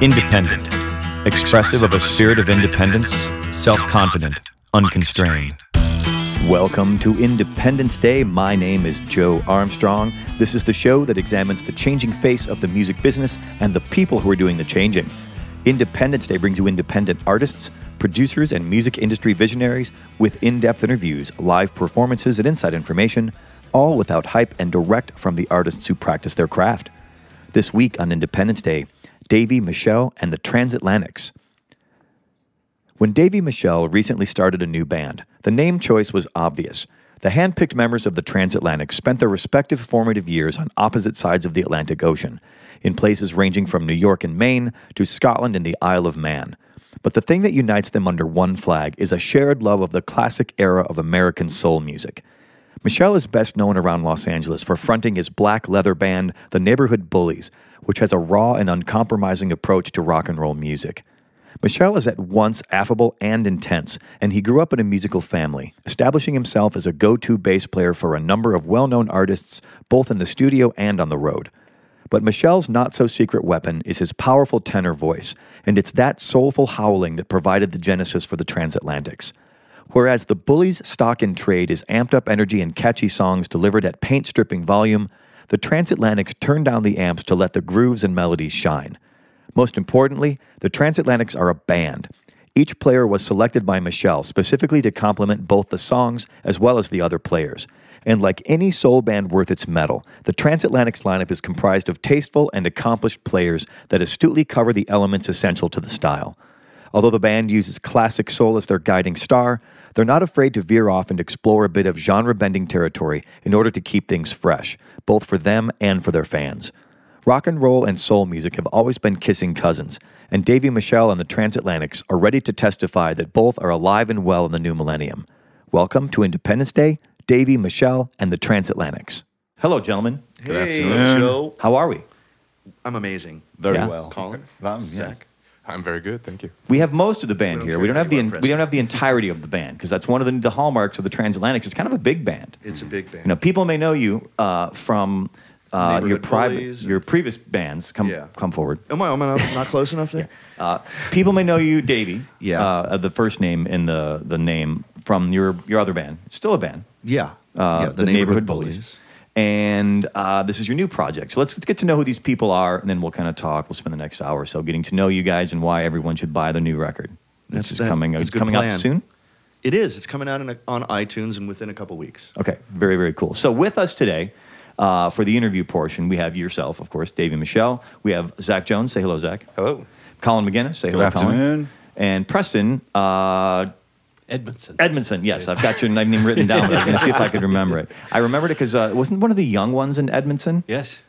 Independent. Expressive of a spirit of independence, self confident, unconstrained. Welcome to Independence Day. My name is Joe Armstrong. This is the show that examines the changing face of the music business and the people who are doing the changing. Independence Day brings you independent artists, producers, and music industry visionaries with in depth interviews, live performances, and inside information, all without hype and direct from the artists who practice their craft. This week on Independence Day, Davey Michelle and the Transatlantics. When Davy Michelle recently started a new band, the name choice was obvious. The hand-picked members of the Transatlantics spent their respective formative years on opposite sides of the Atlantic Ocean, in places ranging from New York and Maine to Scotland and the Isle of Man. But the thing that unites them under one flag is a shared love of the classic era of American soul music. Michelle is best known around Los Angeles for fronting his black leather band, the Neighborhood Bullies, which has a raw and uncompromising approach to rock and roll music. Michelle is at once affable and intense, and he grew up in a musical family, establishing himself as a go to bass player for a number of well known artists, both in the studio and on the road. But Michelle's not so secret weapon is his powerful tenor voice, and it's that soulful howling that provided the genesis for the Transatlantics. Whereas the bully's stock in trade is amped up energy and catchy songs delivered at paint stripping volume, the Transatlantics turned down the amps to let the grooves and melodies shine. Most importantly, the Transatlantics are a band. Each player was selected by Michelle specifically to complement both the songs as well as the other players. And like any soul band worth its metal, the Transatlantics lineup is comprised of tasteful and accomplished players that astutely cover the elements essential to the style. Although the band uses classic soul as their guiding star, they're not afraid to veer off and explore a bit of genre bending territory in order to keep things fresh, both for them and for their fans. Rock and roll and soul music have always been kissing cousins, and Davy Michelle and the Transatlantics are ready to testify that both are alive and well in the new millennium. Welcome to Independence Day, Davy Michelle and the Transatlantics. Hello, gentlemen. Good Hey, afternoon. Joe. How are we? I'm amazing. Very Yeah. well. Colin, Um, yeah. Zach. I'm very good, thank you. We have most of the band We here. We don't have the you we don't have the entirety of the band because that's one of the, the hallmarks of the Transatlantics. It's kind of a big band. It's a big band. You know, people may know you uh, from uh, your private, your previous bands. Come, Yeah. come forward. Am I, am I not, not close enough there? Uh, people may know you, Davey. Yeah. Uh, the first name in the the name from your your other band. It's still a band. Yeah. Uh, yeah, the, Neighborhood, Bullies. And uh, this is your new project. So let's, let's get to know who these people are, and then we'll kind of talk. We'll spend the next hour or so getting to know you guys and why everyone should buy the new record. That's- This is that- coming. It's a good coming out soon. It is. It's coming out in a, on iTunes and within a couple weeks. Okay, very, very cool. So with us today uh, for the interview portion, we have yourself, of course, Davey Michelle. We have Zach Jones. Say hello, Zach. Hello. Colin McGinnis. Say Good hello, Colin. afternoon. And Preston uh, Edmondson. Edmondson. Yes, I've got your name written down, but I was going to see if I could remember it. I remembered it because uh, wasn't one of the young ones in Edmondson? yes.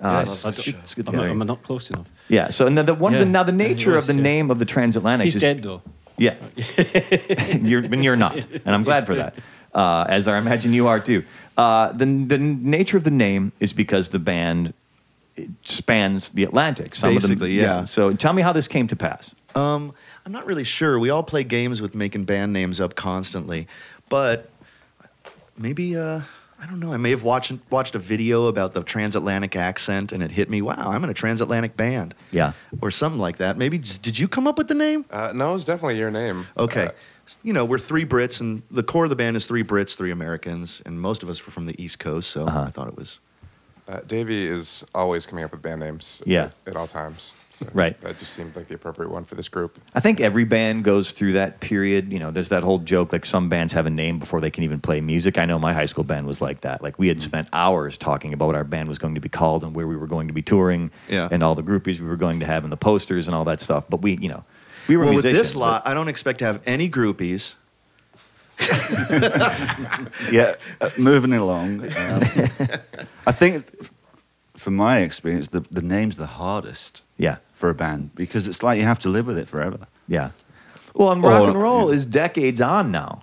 Uh, yes. it's, it's I'm, not, I'm not close enough. Yeah. So and then the one of the, now the he nature was, of the yeah. name of the transatlantic. He's is dead though. Yeah. you're, and you're not. And I'm glad for that, uh, as I imagine you are too. Uh, the, the nature of the name is because the band spans the Atlantic. Some of Basically, them, yeah. So tell me how this came to pass. Um, I'm not really sure. We all play games with making band names up constantly, but maybe uh, I don't know. I may have watched watched a video about the transatlantic accent, and it hit me. Wow, I'm in a transatlantic band. Yeah. or something like that. Maybe just, did you come up with the name? Uh, no, it's definitely your name. Okay. Uh, you know, we're three Brits, and the core of the band is three Brits, three Americans, and most of us were from the East Coast, so Uh-huh. I thought it was. Uh, Davey is always coming up with band names. Yeah. At, at all times. So Right. That just seemed like the appropriate one for this group. I think every band goes through that period. You know, there's that whole joke like some bands have a name before they can even play music. I know my high school band was like that. Like we had spent hours talking about what our band was going to be called and where we were going to be touring Yeah. and all the groupies we were going to have and the posters and all that stuff. But we, you know, we were Well, with this lot, I don't expect to have any groupies. yeah, uh, moving along. Um, I think, from my experience, the, the name's the hardest Yeah, for a band because it's like you have to live with it forever. yeah. Well, and rock Or- and roll is decades on now,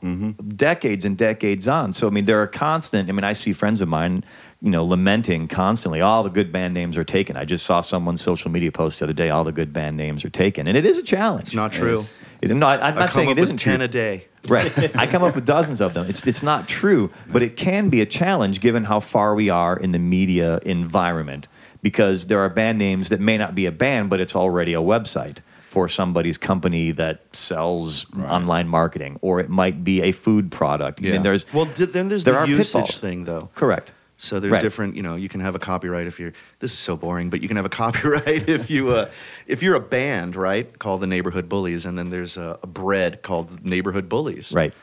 decades and decades on. So I mean, there are constant. I mean, I see friends of mine, you know, lamenting constantly. All the good band names are taken. I just saw someone's social media post the other day. All the good band names are taken, and it is a challenge. It's not true. It, no, I, I'm I not come saying up it with isn't ten true. a day. Right. I come up with dozens of them. It's it's not true, but it can be a challenge given how far we are in the media environment because there are band names that may not be a band, but it's already a website for somebody's company that sells online marketing, or it might be a food product. I mean, there's well, then there's there the usage pitfalls. thing though. Correct. So there's Right. different, you know, you can have a copyright if you're. This is so boring, but you can have a copyright if you, uh, if you're a band, right, called the Neighborhood Bullies, and then there's a, a bread called Neighborhood Bullies. Right.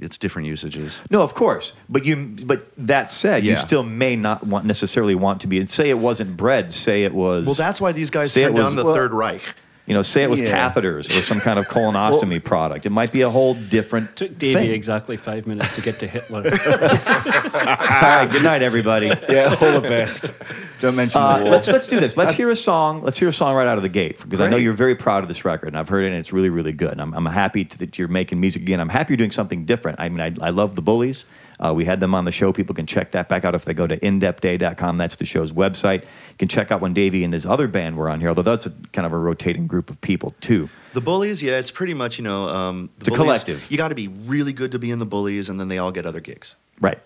It's different usages. No, of course, but you. But that said, you still may not want necessarily want to be. And Say it wasn't bread. Say it was. Well, that's why these guys Say it turned was- down the well- Third Reich. You know, say it was Yeah. catheters or some kind of colonostomy product. It might be a whole different. Took Davey thing. exactly five minutes to get to Hitler. All right. Good night, everybody. Yeah, all the best. Don't mention Uh, the war. let's let's do this. Let's hear a song. Let's hear a song right out of the gate because I know you're very proud of this record, and I've heard it, and it's really really good. And I'm, I'm happy to, that you're making music again. I'm happy you're doing something different. I mean, I, I love the Bullies. Uh, we had them on the show. People can check that back out if they go to indepthday.com. That's the show's website. You can check out when Davey and his other band were on here, although that's a, kind of a rotating group of people too. The Bullies, yeah, it's pretty much, you know, um, the It's a collective. You got to be really good to be in the Bullies, and then they all get other gigs. Right.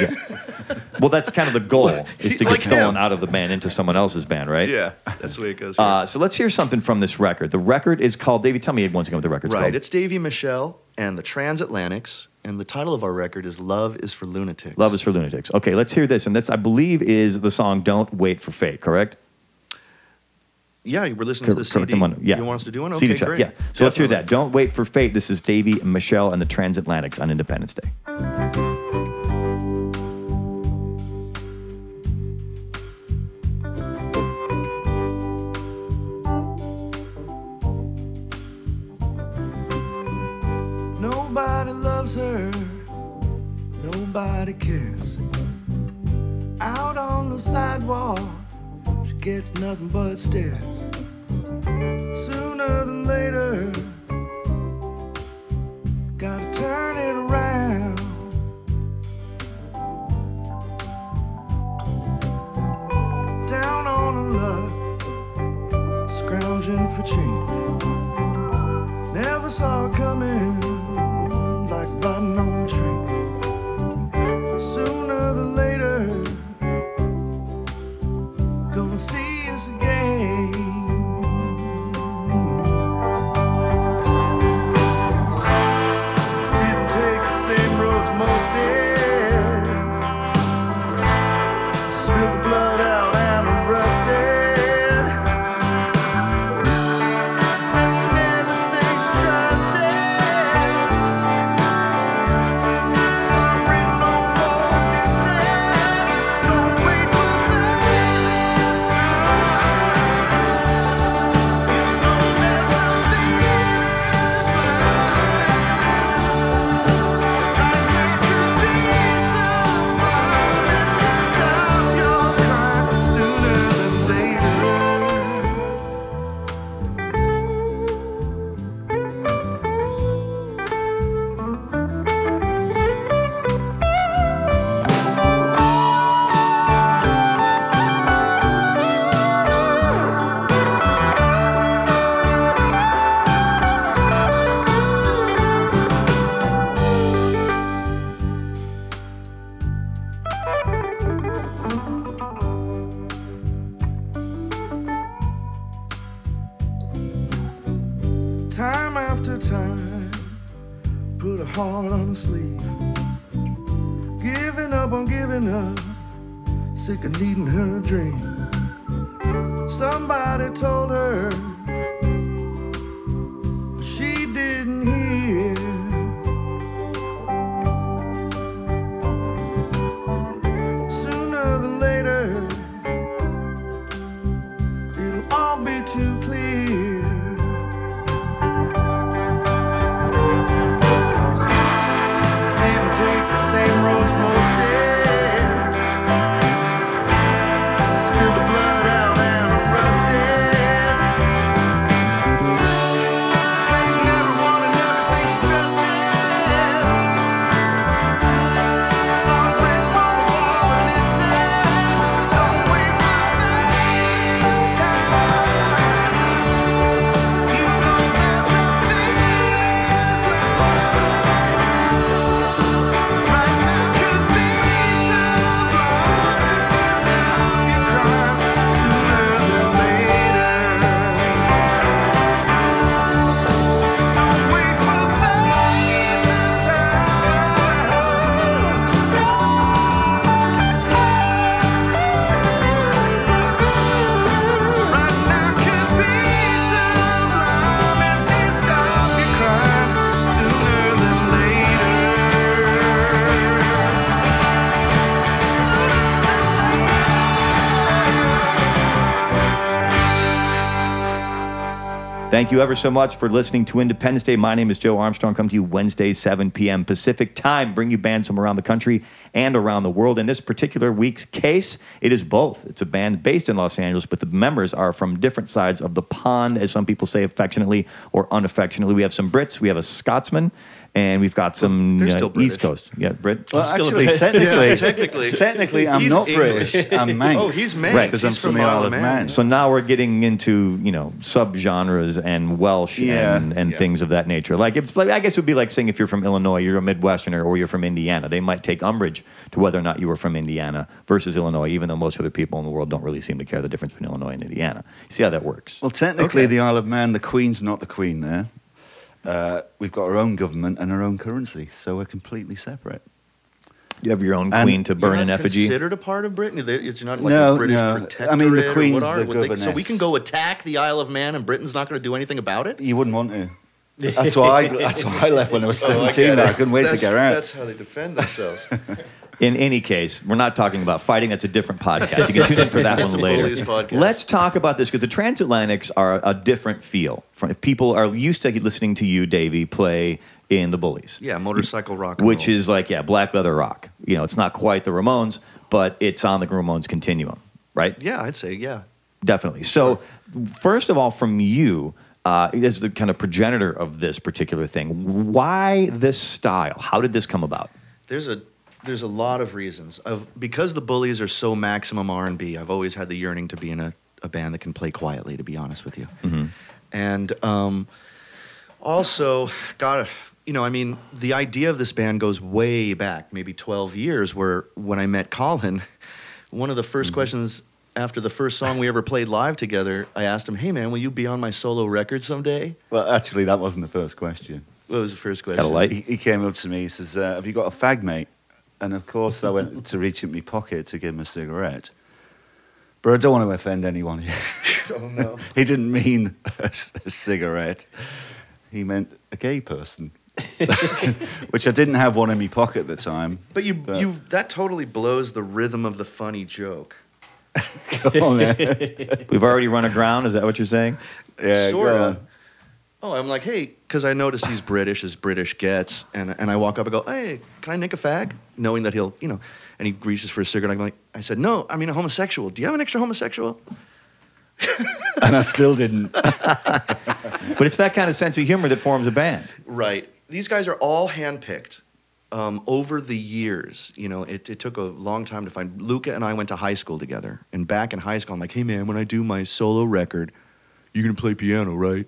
Yeah. well, that's kind of the goal is to get Like stolen him. out of the band into someone else's band, right? Yeah, that's the way it goes. Uh, so let's hear something from this record. The record is called. Davey, tell me once again what the record's right, called. it's Davy Michelle and the Transatlantics, and the title of our record is "Love Is for Lunatics." Love is for lunatics. Okay, let's hear this, and this I believe is the song "Don't Wait for Fate." Correct? Yeah, you were listening to the Correct, CD. the one- yeah. You want us to do one? Okay, CD track, great. Yeah. So let's hear that. "Don't Wait for Fate." This is Davey, Michelle, and the Transatlantics on Independence Day. Nobody loves her, nobody cares. Out on the sidewalk, she gets nothing but stares. Sooner than later, gotta turn it around. Down on her luck, scrounging for change. Never saw it coming Time after time, put a heart on a sleeve. Giving up on giving up, sick of needing her dream. Somebody told her Thank you ever so much for listening to Independence Day. My name is Joe Armstrong. Come to you Wednesday, 7 p.m. Pacific time. Bring you bands from around the country and around the world. In this particular week's case, it is both. It's a band based in Los Angeles, but the members are from different sides of the pond, as some people say affectionately or unaffectionately. We have some Brits, we have a Scotsman, and we've got some they're uh, East Coast. Yeah, Brit. Well, still actually, bit- technically, Yeah, technically. technically, I'm He's not English. British. I'm Manx. Oh, he's Manx. Right. Because I'm from the from Isle Isle of of Man. Man. So now we're getting into you know subgenres and Welsh Yeah. and, and Yeah. things of that nature. Like it's like I guess it would be like saying if you're from Illinois, you're a Midwesterner, or you're from Indiana. They might take umbrage to whether or not you were from Indiana versus Illinois, even though most other people in the world don't really seem to care the difference between Illinois and Indiana. See how that works? Well, technically, Okay. the Isle of Man, the Queen's not the Queen there. Uh, we've got our own government and our own currency, so we're completely separate. You have your own And queen to burn in effigy. considered a part of Britain. It's not like No, a British no. protectorate. I mean, the Queen's are- the what they- so we can go attack the Isle of Man, and Britain's not going to do anything about it. You wouldn't want to. That's why I, that's why I left when I was Oh, 17. I, couldn't wait that's, to get out. That's how they defend themselves. In any case, we're not talking about fighting. That's a different podcast. You can tune in for that one later. Let's talk about this because the transatlantics are a different feel. If people are used to listening to you, Davey, play in the Bullies, yeah, motorcycle rock. which roll. is like yeah, black leather rock. You know, it's not quite the Ramones, but it's on the Ramones continuum, right? yeah, I'd say yeah. Definitely. So, first of all, from you, uh, as the kind of progenitor of this particular thing, why this style? How did this come about? There's a there's a lot of reasons of because the bullies are so maximum R and B. I've always had the yearning to be in a, a band that can play quietly. To be honest with you, and um, also got you know I mean the idea of this band goes way back, maybe 12 years. Where when I met Colin, one of the 1st questions after the first song we ever played live together, I asked him, "Hey man, will you be on my solo record someday?" Well, actually, that wasn't the first question. What was the first question? Got a light? He, he came up to me, he says, uh, Have you got a fag, mate? And of course, I went to reach in my pocket to give him a cigarette. But I don't want to offend anyone here. Oh no. he didn't mean a cigarette, he meant a gay person. Which I didn't have one in my pocket at the time. But you, But- you that totally blows the rhythm of the funny joke. Go on, then. We've already run aground. Is that what you're saying? yeah, sort of. Oh, I'm like, hey, because I notice he's British as British gets, and and I walk up and go, hey, can I nick a fag? Knowing that he'll, you know, and he reaches for a cigarette. I'm like, I said, no, I mean a homosexual. Do you have an extra homosexual? And I still didn't. But it's that kind of sense of humor that forms a band. Right. These guys are all handpicked um, over the years. You know, it, it took a long time to find. Luca and I went to high school together, and back in high school, I'm like, hey man, when I do my solo record, you're gonna play piano, right?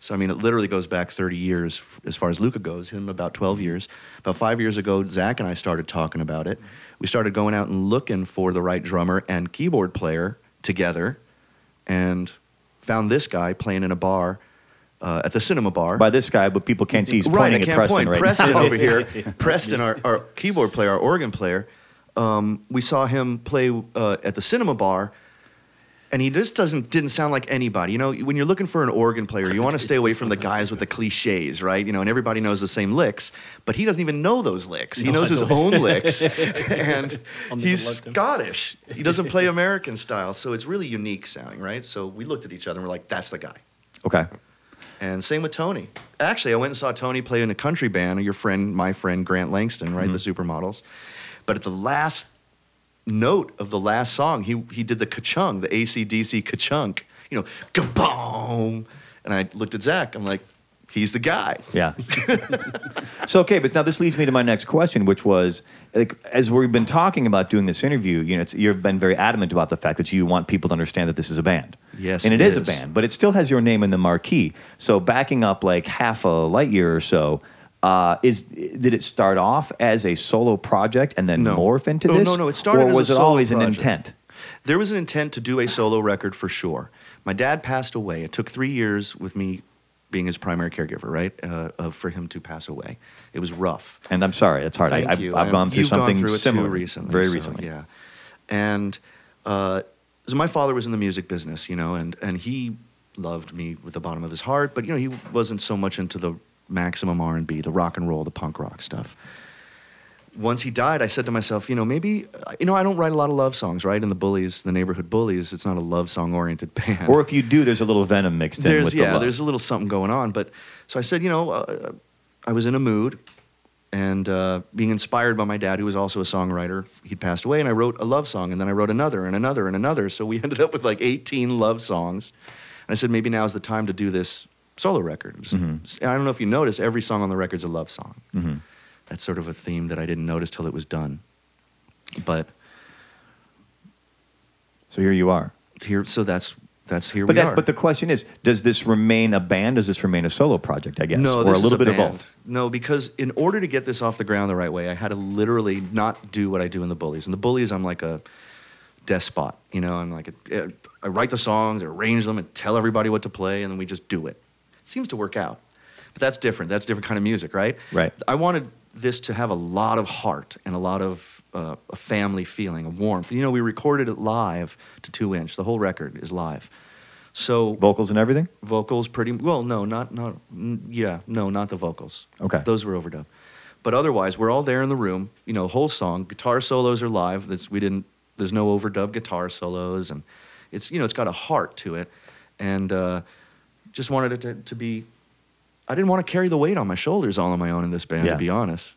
So I mean, it literally goes back 30 years as far as Luca goes. Him about 12 years. About five years ago, Zach and I started talking about it. We started going out and looking for the right drummer and keyboard player together, and found this guy playing in a bar uh, at the Cinema Bar. By this guy, but people can't see. He's right, pointing at Preston point. right Preston now. over here. Preston, our, our keyboard player, our organ player. Um, we saw him play uh, at the cinema bar, and he just doesn't didn't sound like anybody. You know, when you're looking for an organ player, you want to stay away from the guys with the cliches, right? You know, and everybody knows the same licks, but he doesn't even know those licks. He No, knows his own licks, and he's. Scottish. He doesn't play American style, so it's really unique sounding, right? So we looked at each other and we're like, "That's the guy." Okay. And same with Tony. Actually, I went and saw Tony play in a country band, your friend, my friend Grant Langston, right? The Supermodels. But at the last note of the last song, he, he did the ka-chung, the ACDC ka-chunk, you know, ka-boom. And I looked at Zach, I'm like, he's the guy. Yeah. so okay, but now this leads me to my next question, which was like as we've been talking about doing this interview, you know, it's, you've been very adamant about the fact that you want people to understand that this is a band. Yes, and it it is. a band, but it still has your name in the marquee. So backing up like half a light year or so. Uh, is did it start off as a solo project and then No. morph into Oh, this? no, no, no. it started or as a was it always an intent? There was an intent to do a solo record for sure. My dad passed away. It took three years with me being his primary caregiver, right, uh, uh, for him to pass away. It was rough. And I'm sorry, it's hard. Thank I, I've, you. I've gone through something gone through similar too recently, very so, recently. Yeah, and uh, so my father was in the music business, you know, and and he loved me with the bottom of his heart, but you know he wasn't so much into the maximum R and B, the rock and roll, the punk rock stuff. once he died, I said to myself, you know, maybe, you know, I don't write a lot of love songs, right? And the Bullies, the neighborhood Bullies, it's not a love song oriented band. Or if you do, there's a little venom mixed in there's with the yeah, love. there's a little something going on. But so I said, you know, uh, I was in a mood, and uh, being inspired by my dad, who was also a songwriter. He'd passed away, and I wrote a love song, and then I wrote another and another and another. So we ended up with like 18 love songs. And I said, maybe now's the time to do this solo record. Just- Mm-hmm. I don't know if you notice, every song on the record's a love song. That's sort of a theme that I didn't notice till it was done. But so here you are. here, so that's that's here But we that, are. but the question is, does this remain a band? Does this remain a solo project? I guess, No, or a little is bit of both. No, because in order to get this off the ground the right way, I had to literally not do what I do in the Bullies. In the Bullies, I'm like a despot. You know, I'm like a, I write the songs, I arrange them, and tell everybody what to play, and then we just do it. Seems to work out, but that's different. That's a different kind of music, right? Right. I wanted this to have a lot of heart and a lot of uh, a family feeling, a warmth. You know, we recorded it live to two inch. The whole record is live. So Vocals and everything. vocals pretty well no not not yeah no not the vocals Okay. those were overdubbed but otherwise we're all there in the room you know whole song guitar solos are live that's we didn't there's no overdub guitar solos and it's you know it's got a heart to it and uh, just wanted it to, to be i didn't want to carry the weight on my shoulders all on my own in this band Yeah. to be honest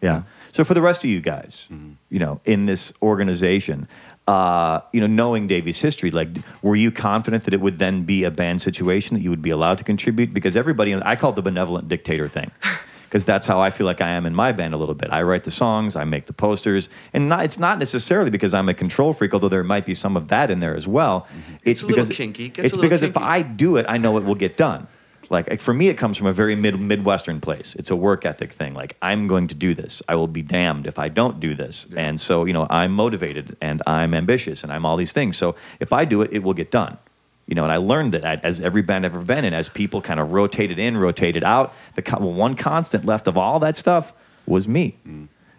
Yeah. So for the rest of you guys, you know, in this organization, uh, you know, knowing Davey's history, like, were you confident that it would then be a band situation that you would be allowed to contribute? Because everybody, I call it the benevolent dictator thing. Because that's how I feel like I am in my band a little bit. I write the songs, I make the posters, and not, it's not necessarily because I'm a control freak, although there might be some of that in there as well. Mm-hmm. It's a little because kinky, It's because if. I do it, I know it will get done. Like for me, it comes from a very mid midwestern place. It's a work ethic thing. Like I'm going to do this. I will be damned if I don't do this. And so you know, I'm motivated and I'm ambitious and I'm all these things. So if I do it, it will get done. You know, and I learned that as every band I've ever been in, as people kind of rotated in, rotated out, the co- one constant left of all that stuff was me,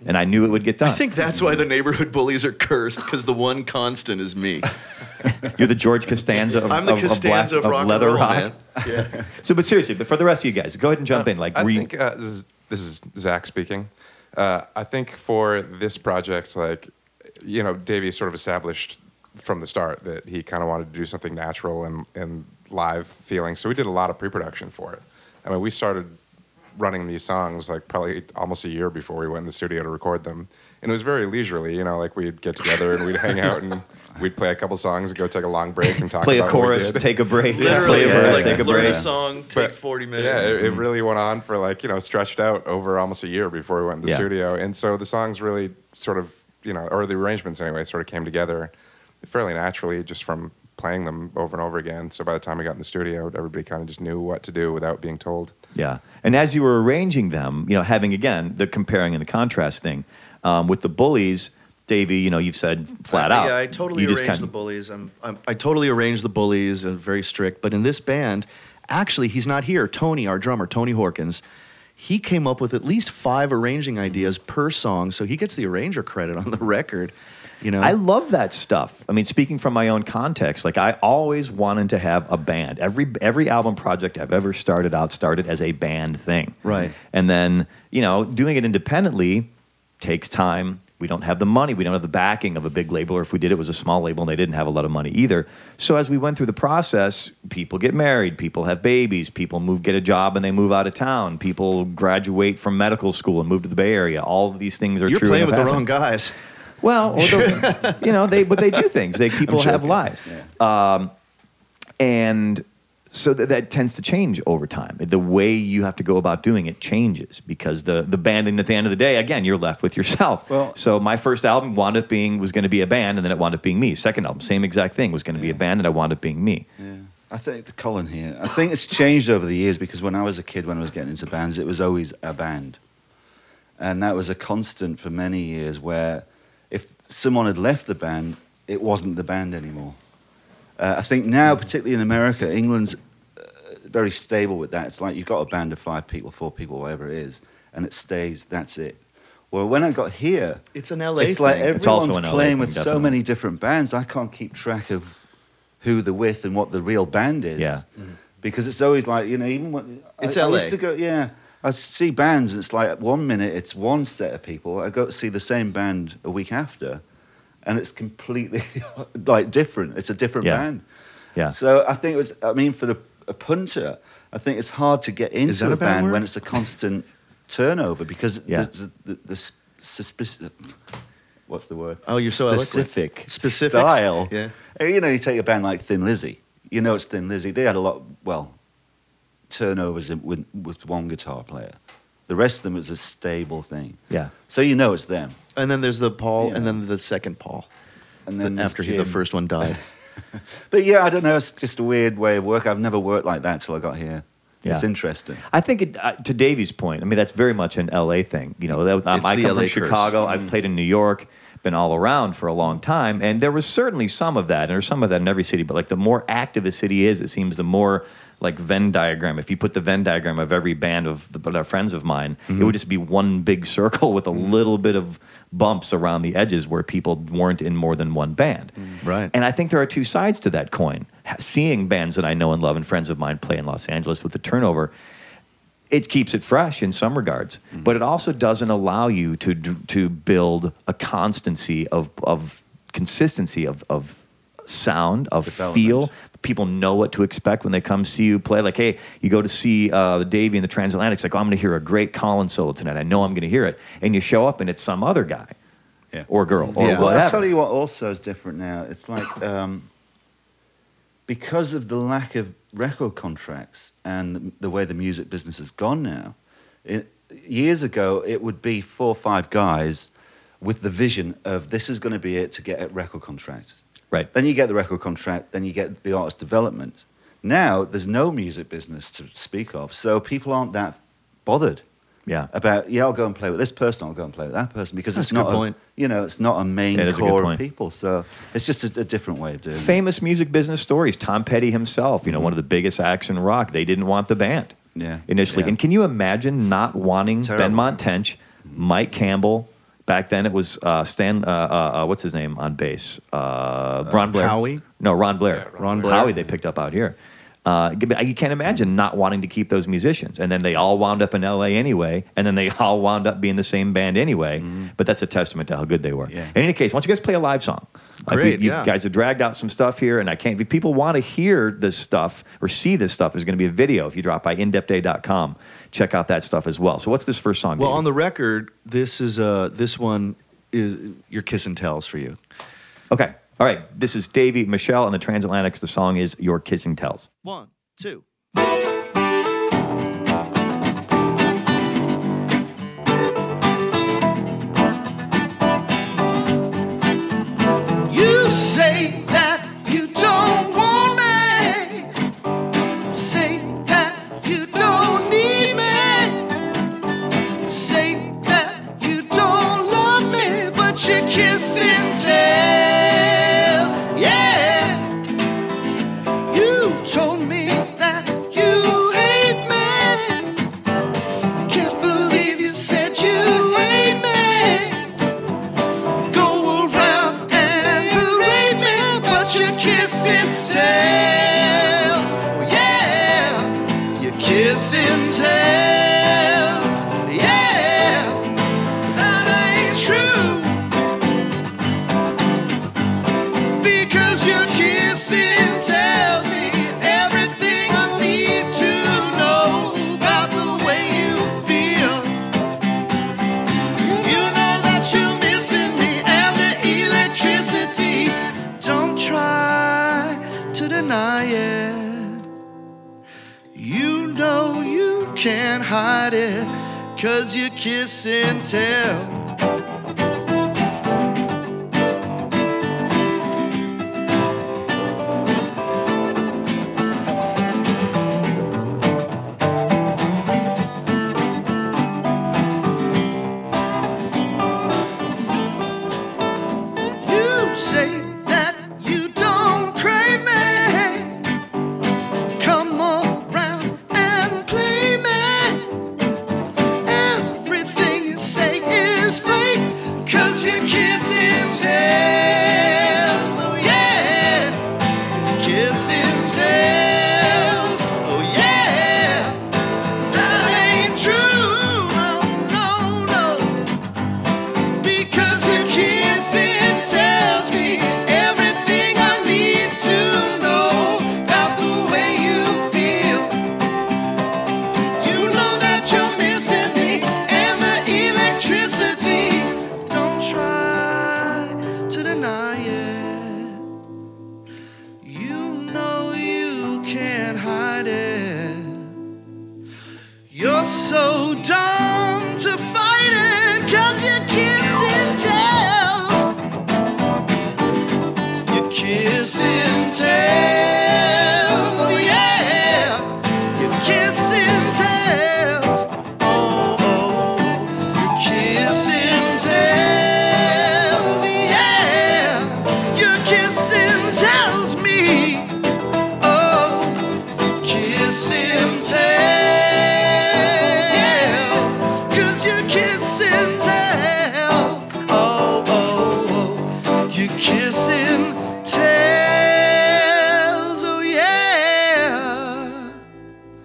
and I knew it would get done. i think that's why the neighborhood bullies are cursed because the one constant is me you're the George Costanza of, i'm the of, of, black, costanza of, of rock leather and roll, rock. man So, but seriously, but for the rest of you guys, go ahead and jump in. Like, I were you- think uh, this, is, this is Zach speaking. Uh, I think for this project, like, you know, Davey sort of established from the start that he kind of wanted to do something natural and, and live feeling. So we did a lot of pre-production for it. I mean, we started running these songs like probably almost a year before we went in the studio to record them. And it was very leisurely, you know, like we'd get together and we'd hang out and we'd play a couple songs and go take a long break and talk play a about what we chorus, take a break, literally play a verse, like take a learn break. a song take But, 40 minutes Yeah, it, it really went on for like, you know, stretched out over almost a year before we went in the Yeah. studio. And so the songs really sort of, you know, or the arrangements anyway, sort of came together fairly naturally just from playing them over and over again. So by the time we got in the studio, everybody kind of just knew what to do without being told. Yeah. And as you were arranging them, you know, having again the comparing and the contrast thing um, with the bullies, Davey, you know, you've said flat Uh, out. Yeah, I totally you just arranged kind the bullies. I'm, I'm, I totally arranged the bullies and very strict. But in this band, actually, he's not here. Tony, our drummer, Tony Horkins, he came up with at least five arranging ideas per song, so he gets the arranger credit on the record. You know, I love that stuff. I mean, speaking from my own context, like I always wanted to have a band. Every every album project I've ever started out started as a band thing. Right. And then, you know, doing it independently takes time. We don't have the money. We don't have the backing of a big label, or if we did, it was a small label and they didn't have a lot of money either. So as we went through the process, people get married, people have babies, people move, get a job, and they move out of town. People graduate from medical school and move to the Bay Area. All of these things are you're true. and playing with the wrong guys. Well, you know, they but they do things. They people have lives, um, and so that, that tends to change over time. The way you have to go about doing it changes because the the band. And at the end of the day, again, you're left with yourself. Well- so my first album wound up being was going to be a band, and then it wound up being me. Second album, same exact thing, was going to be a band, and I wound up being me. Yeah. I think the Colin here. I think it's changed over the years because when I was a kid, when I was getting into bands, it was always a band, and that was a constant for many years. Where someone had left the band, it wasn't the band anymore. Uh, I think now, particularly in America, England's uh, very stable with that. It's like you've got a band of five people, four people, whatever it is, and it stays. That's it. Well, when I got here, It's an LA it's like thing. It's also everyone's an LA playing thing, with so many different bands. I can't keep track of who the with and what the real band is. Yeah. Because it's always like you know, even when It's I, I used to go, yeah. I see bands. It's like one minute it's one set of people. I go to see the same band a week after, and it's completely like different. It's a different Yeah. band. Yeah. So I think it was. I mean, for the a punter, I think it's hard to get into a a band word? when it's a constant turnover because Yeah. the, the, the, s- suspicious. What's the word? Oh, you're so eloquent. specific style. Yeah. You know, you take a band like Thin Lizzy. You know, it's Thin Lizzy. They had a lot. Well, turnovers in, with, with one guitar player. The rest of them is a stable thing. Yeah. So you know it's them. And then there's the Paul, Yeah. and then the second Paul. And then there's after he, the first one died. But yeah, I don't know. It's just a weird way of work. I've never worked like that till I got here. Yeah. It's interesting. I think it, uh, to Davey's point, I mean that's very much an LA thing. You know, that, um, I come LA from curse. Chicago. I've played in New York, been all around for a long time, and there was certainly some of that, and there's some of that in every city. But like the more active a city is, it seems the more like Venn diagram. If you put the Venn diagram of every band of the, friends of mine, it mm-hmm. would just be one big circle with a mm-hmm. little bit of bumps around the edges where people weren't in more than one band. Mm-hmm. Right. And I think there are two sides to that coin. Seeing bands that I know and love and friends of mine play in Los Angeles with the turnover, it keeps it fresh in some regards, but it also doesn't allow you to to build a constancy of of consistency of of sound of feel. People know what to expect when they come see you play. Like, hey, you go to see uh, the Davy and the Transatlantics. Like, oh, I'm going to hear a great Collins solo tonight. I know I'm going to hear it, and you show up and it's some other guy Yeah. or girl or Yeah. Well, I'll tell you what also is different now. It's like um, because of the lack of record contracts and the, the way the music business has gone now, it, years ago it would be four or five guys with the vision of this is going to be it to get a record contract. Right. Then you get the record contract, then you get the artist development. Now there's no music business to speak of, so people aren't that bothered Yeah. about yeah, I'll go and play with this person, I'll go and play with that person because That's it's not. A, you know it's not a main Yeah, it is a core of people. So it's just a, a different way of doing it. famous music business stories. Tom Petty himself, you know, mm-hmm. one of the biggest acts in rock. They didn't want the band Yeah, initially. yeah. And can you imagine not wanting Terrible. Benmont Tench, Mike Campbell? Back then it was uh, Stan, uh, uh, uh, what's his name on bass? Uh, Ron Blair. Howie? No, Ron Blair. Yeah, Ron Blair. Howie they picked up out here. Uh, you can't imagine not wanting to keep those musicians. And then they all wound up in LA anyway, and then they all wound up being the same band anyway. But that's a testament to how good they were. Yeah. In any case, why don't you guys play a live song? Like, we- Great, you yeah. guys have dragged out some stuff here, and I can't. If people want to hear this stuff or see this stuff, there's going to be a video. If you drop by indepthday.com, check out that stuff as well. So, what's this first song? Well, Davey? on the record, this is uh, this one is your kiss and tells for you. okay, all right. This is Davey, Michelle, and the Transatlantics. The song is "Your Kissing Tells." One, two.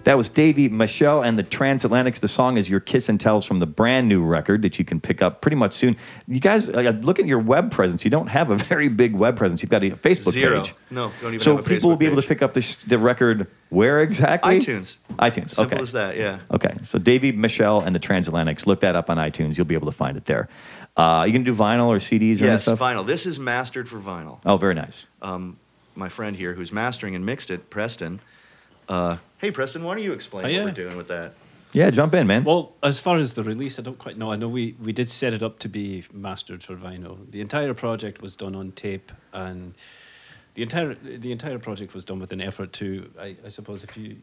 That was Davey Michelle and the Transatlantics. The song is Your Kiss and Tells from the brand new record that you can pick up pretty much soon. You guys, uh, look at your web presence. You don't have a very big web presence. You've got a Facebook Zero. page. No, don't even So have a people will be able to pick up the, sh- the record where exactly? iTunes. iTunes. Simple okay. as that, yeah. Okay. So Davey Michelle and the Transatlantics. Look that up on iTunes. You'll be able to find it there. Uh, you can do vinyl or CDs or Yes, vinyl. This is mastered for vinyl. Oh, very nice. My friend here, who's mastering and mixed it, Preston. Uh, hey, Preston, why don't you explain Oh, what we're doing with that? Yeah, jump in, man. Well, as far as the release, I don't quite know. I know we, we did set it up to be mastered for vinyl. The entire project was done on tape, and the entire the entire project was done with an effort to, I, I suppose, if you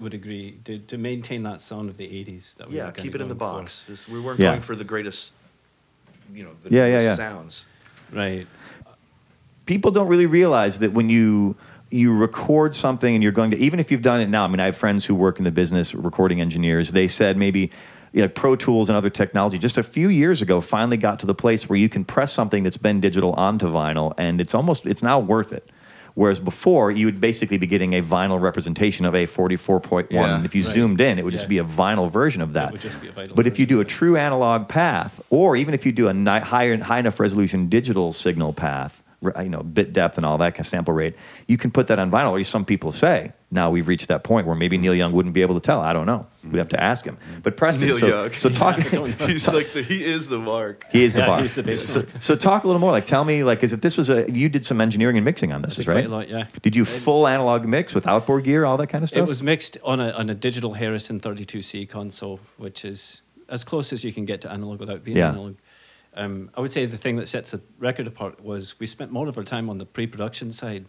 would agree, to, to maintain that sound of the '80s. That we Yeah, were keep it in the box. This- we weren't Yeah. going for the greatest, you know, the Yeah, yeah, yeah. sounds. Right. people don't really realize that when you you record something and you're going to even if you've done it now i mean i have friends who work in the business recording engineers. They said maybe you know, pro tools and other technology just a few years ago finally got to the place where you can press something that's been digital onto vinyl and it's almost it's now worth it. Whereas before you would basically be getting a vinyl representation of a 44.1 Yeah. if you Right. zoomed in it would just be a vinyl version of that. would just be a vinyl but if you do a true analog path, or even if you do a higher, high enough resolution digital signal path, you know, bit depth and all that kind of sample rate, you can put that on vinyl. Or some people say now we've reached that point where maybe mm-hmm. Neil Young wouldn't be able to tell. I don't know. Mm-hmm. We'd have to ask him. But Preston, Neil so, Young. so talk. He's like the, he is the mark. he is the Yeah, bar. he's the base so, mark. so talk a little more. Like, tell me, like, as if this was a you did some engineering and mixing on this, did is right? quite a lot, yeah. Did you full analog mix with outboard gear, all that kind of stuff? It was mixed on a on a digital Harrison 32C console, which is as close as you can get to analog without being Yeah. analog. Um, I would say the thing that sets the record apart was we spent more of our time on the pre-production side,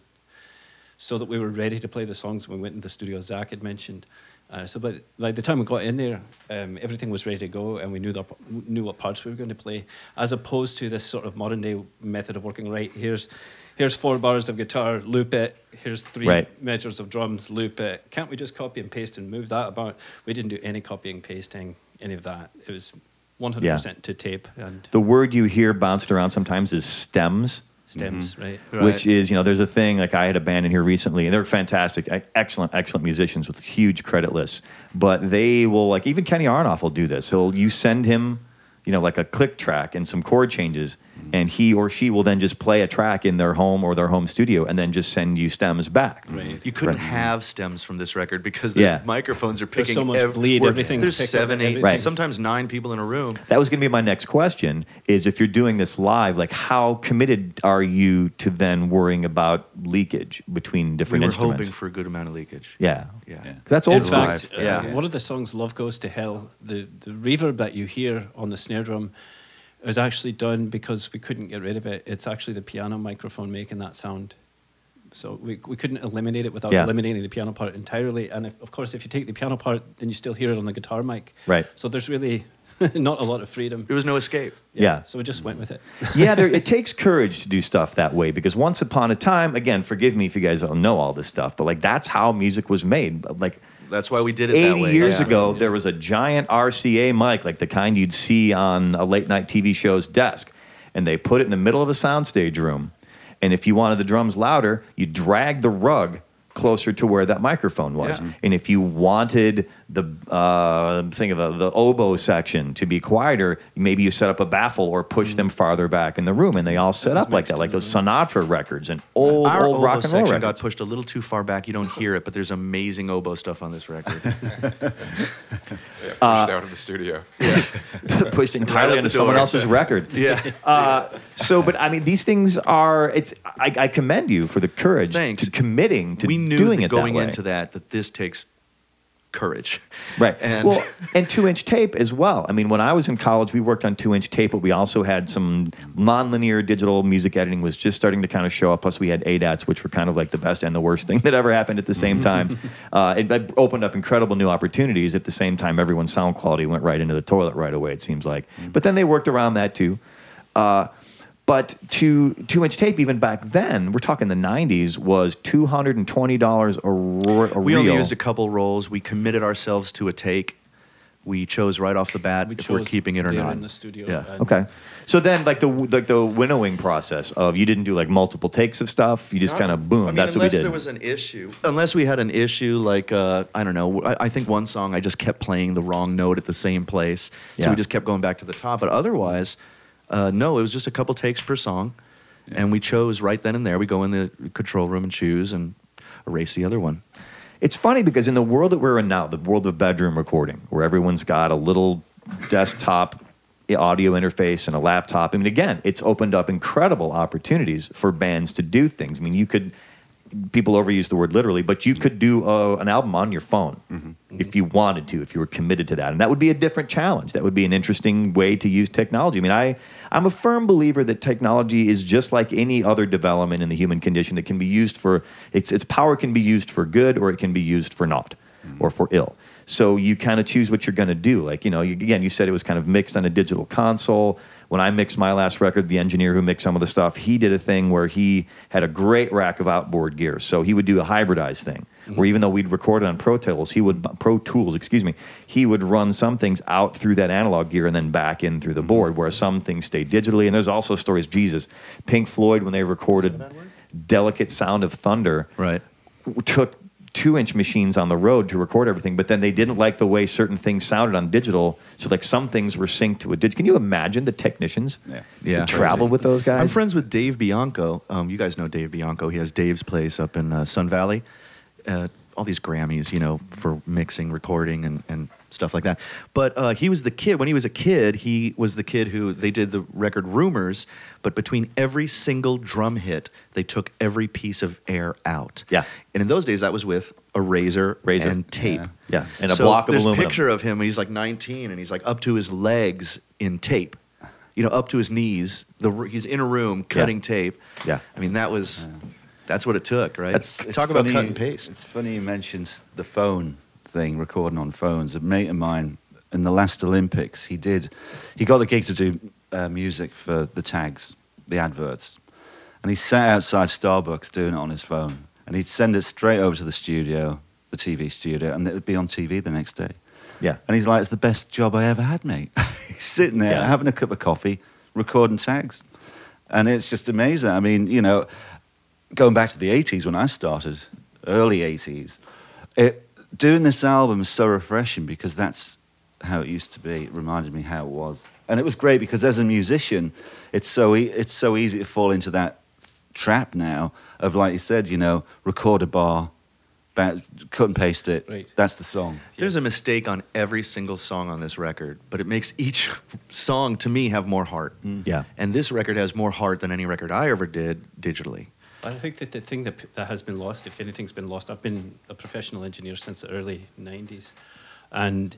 so that we were ready to play the songs when we went into the studio. as Zach had mentioned. Uh, so, like the time we got in there, um, everything was ready to go, and we knew the, knew what parts we were going to play, as opposed to this sort of modern day method of working. Right, here's here's four bars of guitar, loop it. Here's three Right. measures of drums, loop it. Can't we just copy and paste and move that about? We didn't do any copying, pasting, any of that. It was 100% to tape and the word you hear bounced around sometimes is stems. stems, mm-hmm. right? Right. which is you know there's a thing like I had a band in here recently and they're fantastic, e- excellent, excellent musicians with huge credit lists. But they will like even Kenny Aronoff will do this. He'll you send him, you know, like a click track and some chord changes, and he or she will then just play a track in their home or their home studio and then just send you stems back. Right. You couldn't Right. have stems from this record because the Yeah. microphones are There's picking so much ev- bleed, everything's There's picked up, seven, eight, everything. Right. sometimes nine people in a room. That was going to be my next question: is if you're doing this live, like how committed are you to then worrying about leakage between We different were instruments? hoping for a good amount of leakage. yeah, yeah. that's old In fact, uh, Yeah. one of the songs, "Love Goes to Hell," the the reverb that you hear on the snare drum is actually done because we couldn't get rid of it. It's actually the piano microphone making that sound. So we, we couldn't eliminate it without Yeah. eliminating the piano part entirely. And if, of course, if you take the piano part, then you still hear it on the guitar mic. Right. So there's really not a lot of freedom. There was no escape. Yeah. So we just went with it. yeah, there, it takes courage to do stuff that way because once upon a time, again, forgive me if you guys don't know all this stuff, but like that's how music was made. Like That's why we did it 80 that way. years Yeah. ago, there was a giant RCA mic, like the kind you'd see on a late night TV show's desk, and they put it in the middle of a soundstage room. And if you wanted the drums louder, you drag the rug closer to where that microphone was. Yeah. And if you wanted the uh, think of the, the oboe section to be quieter. Maybe you set up a baffle or push them farther back in the room, and they all set up like that, like those Sinatra records and old Our old oboe rock and roll section got pushed a little too far back. You don't hear it, but there's amazing oboe stuff on this record. Yeah, pushed Uh, out of the studio. pushed entirely out into someone else's record. yeah. Uh, so, but I mean, these things are. It's. I, I commend you for the courage Thanks. to committing to we knew doing that it going that way. into that that this takes courage. Right. And well, and two inch tape as well. I mean, when I was in college, we worked on two inch tape, but we also had some nonlinear digital music editing was just starting to kind of show up. Plus, we had ADATs, which were kind of like the best and the worst thing that ever happened at the same time. uh, it, it opened up incredible new opportunities. At the same time, everyone's sound quality went right into the toilet right away. It seems like. But then they worked around that too. Uh, but two two inch tape, even back then, we're talking the '90s, was two hundred and twenty dollars a, ro- a we reel. only used a couple rolls. We committed ourselves to a take. We chose right off the bat We if we're chose keeping it or there not. in the studio. Yeah. and- Okay. So then, like the like the winnowing process of you didn't do like multiple takes of stuff. You just kind of boom. I mean, that's what we unless did. there was an issue. Unless we had an issue, like uh, I don't know. I, I think one song I just kept playing the wrong note at the same place, so Yeah. we just kept going back to the top. But otherwise, uh, no, it was just a couple takes per song, and we chose right then and there. We go in the control room and choose and erase the other one. It's funny because in the world that we're in now, the world of bedroom recording, where everyone's got a little desktop audio interface and a laptop. I mean, again, it's opened up incredible opportunities for bands to do things. I mean, you could. People overuse the word literally, but you could do uh, an album on your phone if you wanted to, if you were committed to that, and that would be a different challenge. That would be an interesting way to use technology. I mean, I I'm a firm believer that technology is just like any other development in the human condition. It can be used for its its power can be used for good or it can be used for naught or for ill. So you kind of choose what you're going to do. Like you know, you, again, you said it was kind of mixed on a digital console. When I mixed my last record, the engineer who mixed some of the stuff, he did a thing where he had a great rack of outboard gear. So he would do a hybridized thing, where even though we'd record it on Pro Tools, he would Pro Tools, excuse me, he would run some things out through that analog gear and then back in through the board, where some things stay digitally. And there's also stories, Jesus, Pink Floyd when they recorded "Delicate Sound of Thunder," Right. took two inch machines on the road to record everything, but then they didn't like the way certain things sounded on digital. So like some things were synced to a digital. Can you imagine the technicians Yeah. Yeah. travel with those guys? I'm friends with Dave Bianco. Um, you guys know Dave Bianco. He has Dave's place up in uh, Sun Valley. Uh, all these Grammys, you know, for mixing, recording, and, and stuff like that. But uh, he was the kid, when he was a kid, he was the kid who they did the record Rumors, but between every single drum hit, they took every piece of air out. Yeah. And in those days, that was with a razor, Razor. and tape. Yeah, and a So block of there's aluminum. There's a picture of him when he's like 19 and he's like up to his legs in tape. You know, up to his knees. The he's in a room cutting tape. Yeah. I mean, that was that's what it took, right? That's- talk about funny- cut and paste. It's funny you mentioned the phone thing, recording on phones. A mate of mine in the last Olympics, he did, he got the gig to do uh, music for the tags, the adverts, and he sat outside Starbucks doing it on his phone, and he'd send it straight over to the studio, the TV studio, and it would be on TV the next day. Yeah. And he's like, "It's the best job I ever had, mate." he's sitting there Yeah. having a cup of coffee, recording tags, and it's just amazing. I mean, you know, going back to the 80s when I started, early 80s, it, doing this album is so refreshing because that's how it used to be. It reminded me how it was. And it was great because as a musician, it's so, e- it's so easy to fall into that trap now of, like you said, you know, record a bar, ba- cut and paste it. Right. That's the song. There's a mistake on every single song on this record, but it makes each song to me have more heart. Mm. Yeah. And this record has more heart than any record I ever did digitally. I think that the thing that, that has been lost, if anything's been lost, I've been a professional engineer since the early 90s. And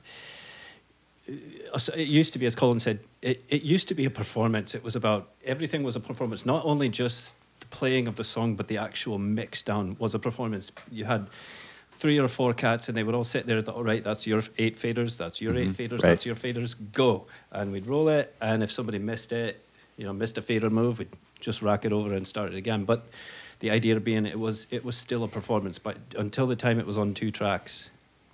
uh, it used to be, as Colin said, it, it used to be a performance. It was about everything was a performance, not only just the playing of the song, but the actual mix down was a performance. You had three or four cats, and they would all sit there. All right, that's your eight faders. That's your eight faders. Right. That's your faders. Go, and we'd roll it. And if somebody missed it, you know, missed a fader move, we'd just rack it over and start it again. But the idea being, it was it was still a performance. But until the time it was on two tracks,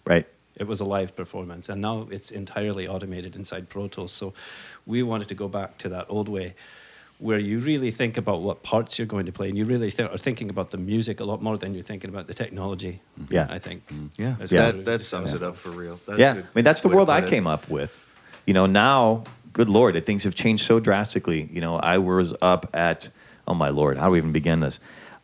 right. it was a live performance, and now it's entirely automated inside Pro Tools. So we wanted to go back to that old way, where you really think about what parts you're going to play, and you really th- are thinking about the music a lot more than you're thinking about the technology. Mm-hmm. Yeah. I think. Mm-hmm. Yeah, That's Yeah. what that it that is. sums it up for real. That's yeah, good I mean that's the world I came up with. You know, now, good lord, things have changed so drastically. You know, I was up at, oh my lord, how do we even begin this?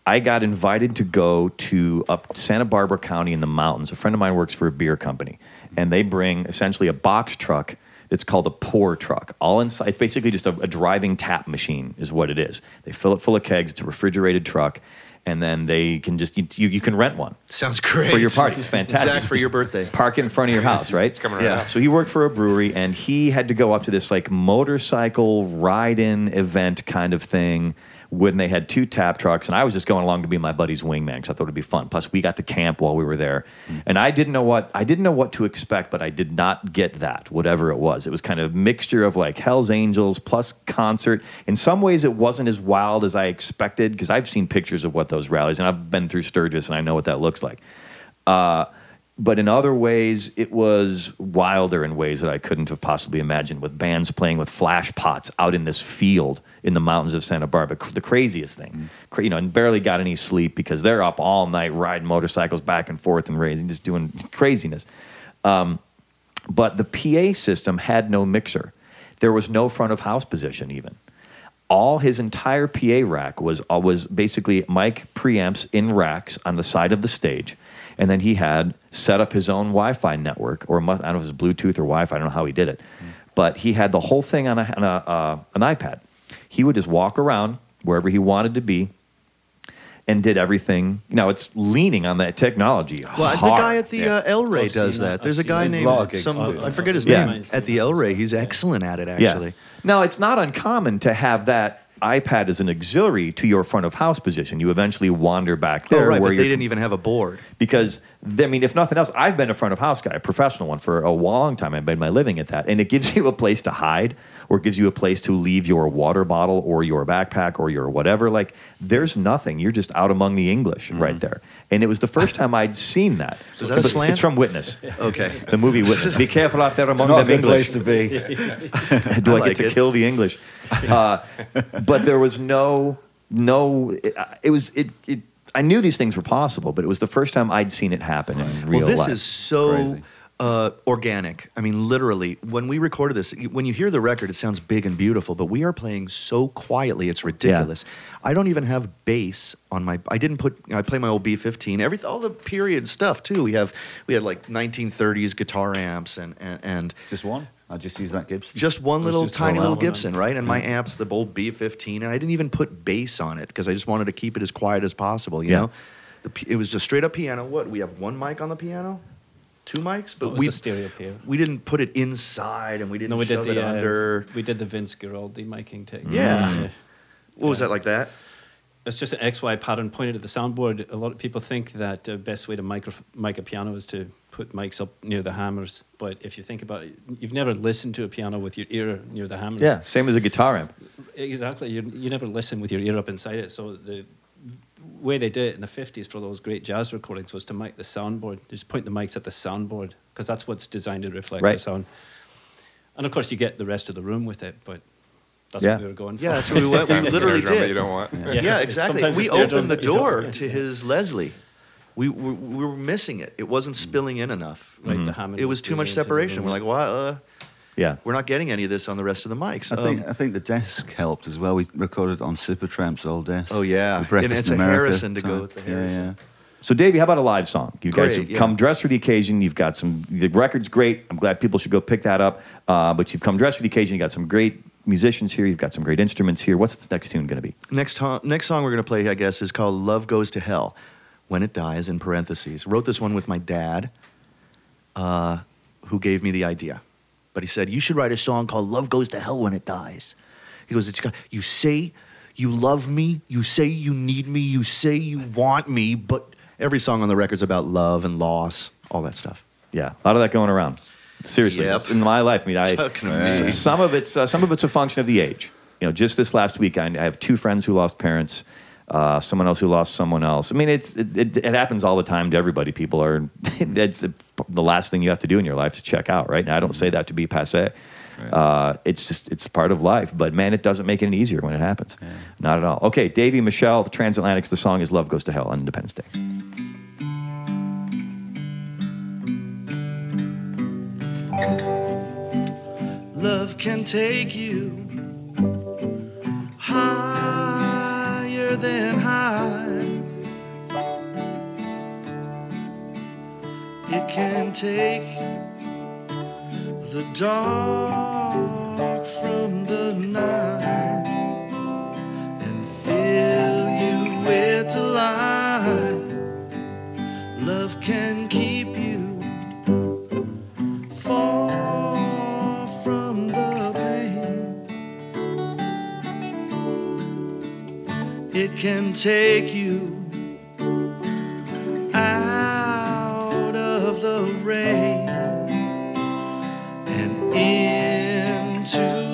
I got invited to go to up Santa Barbara County in the mountains. A friend of mine works for a beer company, and they bring essentially a box truck that's called a pour truck. All inside, it's basically just a, a driving tap machine, is what it is. They fill it full of kegs. It's a refrigerated truck, and then they can just you, you, you can rent one Sounds great for your party. It's fantastic. Zach, for your birthday. Park it in front of your house, right? It's coming right Yeah. up. So he worked for a brewery, and he had to go up to this like motorcycle ride-in event kind of thing when they had two tap trucks, and I was just going along to be my buddy's wingman because I thought it'd be fun. Plus, we got to camp while we were there, and I didn't know what I didn't know what to expect, but I did not get that, whatever it was. It was kind of a mixture of like Hell's Angels plus concert. In some ways, it wasn't as wild as I expected because I've seen pictures of what those rallies, and I've been through Sturgis, and I know what that looks like. Uh, but in other ways, it was wilder in ways that I couldn't have possibly imagined. With bands playing with flash pots out in this field in the mountains of Santa Barbara, the craziest thing. Cra- You know, and barely got any sleep because they're up all night riding motorcycles back and forth and raising, just doing craziness. Um, but the PA system had no mixer. There was no front of house position even. All his entire PA rack was uh, was basically mic preamps in racks on the side of the stage, and then he had set up his own Wi-Fi network, or I don't know if it was Bluetooth or Wi-Fi. I don't know how he did it, but he had the whole thing on a, on a uh, an iPad. He would just walk around wherever he wanted to be, and did everything. You know, it's leaning on that technology. Well, the guy at the Yeah. uh, El Rey I've does seen that. that. There's a I've guy named Vlog some. I forget his Yeah. name at the El Rey. He's excellent at it. Actually, Now, it's not uncommon to have that iPad as an auxiliary to your front of house position. You eventually wander back Oh, there right, where but you're they didn't even have a board. because I mean, if nothing else, I've been a front of house guy, a professional one for a long time. I've made my living at that, and it gives you a place to hide, or gives you a place to leave your water bottle, or your backpack, or your whatever. Like, there's nothing. You're just out among the English right there. And it was the first time I'd seen that. Is that a But slant? It's from Witness, Okay. the movie Witness. Be careful out there It's among not a them good place English. to be. Do I, I like get to it. kill the English? Uh, but there was no, no. It, it was it, it. I knew these things were possible, but it was the first time I'd seen it happen in real life. well, this life. is so Crazy. Uh, organic. I mean, literally, when we recorded this, when you hear the record, it sounds big and beautiful, but we are playing so quietly, it's ridiculous. I don't even have bass on my. I didn't put. I play my old B15. Every all the period stuff too. We have we had like 1930s guitar amps and and and. Just one. I just use that Gibson. Just one little just tiny little. Gibson, right? And my amps, the old B15, and I didn't even put bass on it because I just wanted to keep it as quiet as possible. You Yeah. know, the, it was just straight up piano. What we have one mic on the piano, two mics, but What was we the stereo piano? we didn't put it inside and we didn't No, we did shove the it uh, under. we did the Vince Guaraldi miking technique. Yeah. What was yeah. that like that? It's just an XY pattern pointed at the soundboard. A lot of people think that the best way to micro, mic a piano is to put mics up near the hammers. But if you think about it, you've never listened to a piano with your ear near the hammers. yeah, same as a guitar amp. Exactly. You, you never listen with your ear up inside it. So the way they did it in the 50s for those great jazz recordings was to mic the soundboard. Just point the mics at the soundboard because that's what's designed to reflect Right. the sound. And of course, you get the rest of the room with it, but that's Yeah. what we were going for. Yeah, that's what we went. We literally snare drum that did. You don't want. Yeah, Yeah. exactly. Sometimes we the snare drum opened the that you don't door want. to his Leslie. We, we, we were missing it. It wasn't spilling in enough. Right, the Hammond It was too much moving into the separation. We're like, well, uh, Yeah, we're not getting any of this on the rest of the mics. I think Um, I think the desk helped as well. We recorded on Supertramp's old desk. Oh, yeah. The Breakfast And it's in a America Harrison to go with the Harrison. yeah. So, Davey, how about a live song? You guys have yeah. come dressed for the occasion. You've got some, the record's great. I'm glad people should go pick that up. Uh, but you've come dressed for the occasion. You've got some great musicians here. You've got some great instruments here. What's the next tune going to be? Next, ho- next song we're going to play, I guess, is called Love Goes to Hell When It Dies, in parentheses. Wrote this one with my dad, uh, who gave me the idea. But he said, You should write a song called Love Goes to Hell When It Dies. He goes, it's You say you love me, you say you need me, you say you want me, but every song on the record's about love and loss, all that stuff. Yeah, a lot of that going around. Seriously, Yep. in my life, I mean, I Talking to s- me. some of it's uh, some of it's a function of the age. You know, just this last week, I have two friends who lost parents. Uh, someone else who lost someone else. I mean, it's it, it, it happens all the time to everybody. People are. That's the last thing you have to do in your life is check out, right? Now I don't say that to be passe, Uh, it's just it's part of life. But man, it doesn't make it any easier when it happens. Not at all. Okay, Davey, Michelle, the Transatlantics. The song is "Love Goes to Hell" on Independence Day. Love can take you than high. It can take the dark from the night It can take you out of the rain and into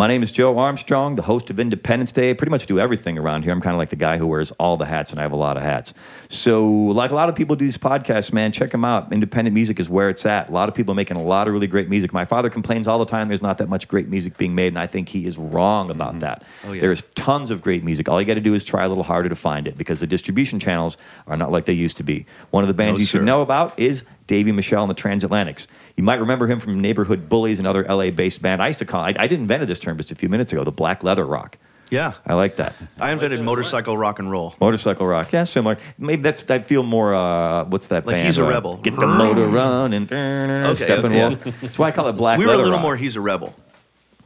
My name is Joe Armstrong, the host of Independence Day. I pretty much do everything around here. I'm kind of like the guy who wears all the hats, and I have a lot of hats. So, like a lot of people do these podcasts, man, check them out. Independent music is where it's at. A lot of people making a lot of really great music. My father complains all the time there's not that much great music being made, and I think he is wrong about mm-hmm. that. Oh, yeah. There's tons of great music. All you got to do is try a little harder to find it because the distribution channels are not like they used to be. One of the bands No, you should know about is Davey Michelle and the Transatlantics. You might remember him from Neighborhood Bullies, another LA based band. I used to call I, I didn't invented this term just a few minutes ago, the black leather rock. Yeah. I like that. I invented motorcycle rock and roll. Motorcycle rock, yeah, similar. Maybe that's I feel more. Uh, what's that Like band? He's a uh, Rebel. Get the motor running. Okay, step and okay. walk. That's why I call it black. we were a little rock. more He's a Rebel,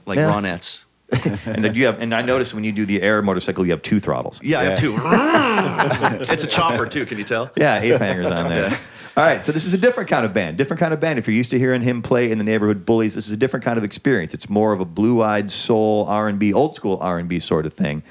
like Yeah. Ronettes. and then you have, and I noticed when you do the air motorcycle, you have two throttles. Yeah, I have two. it's a chopper too. Can you tell? Yeah, ape hangers on there. All right, so this is a different kind of band. Different kind of band. If you're used to hearing him play in the neighborhood bullies, this is a different kind of experience. It's more of a blue-eyed soul R&B, old school R&B sort of thing.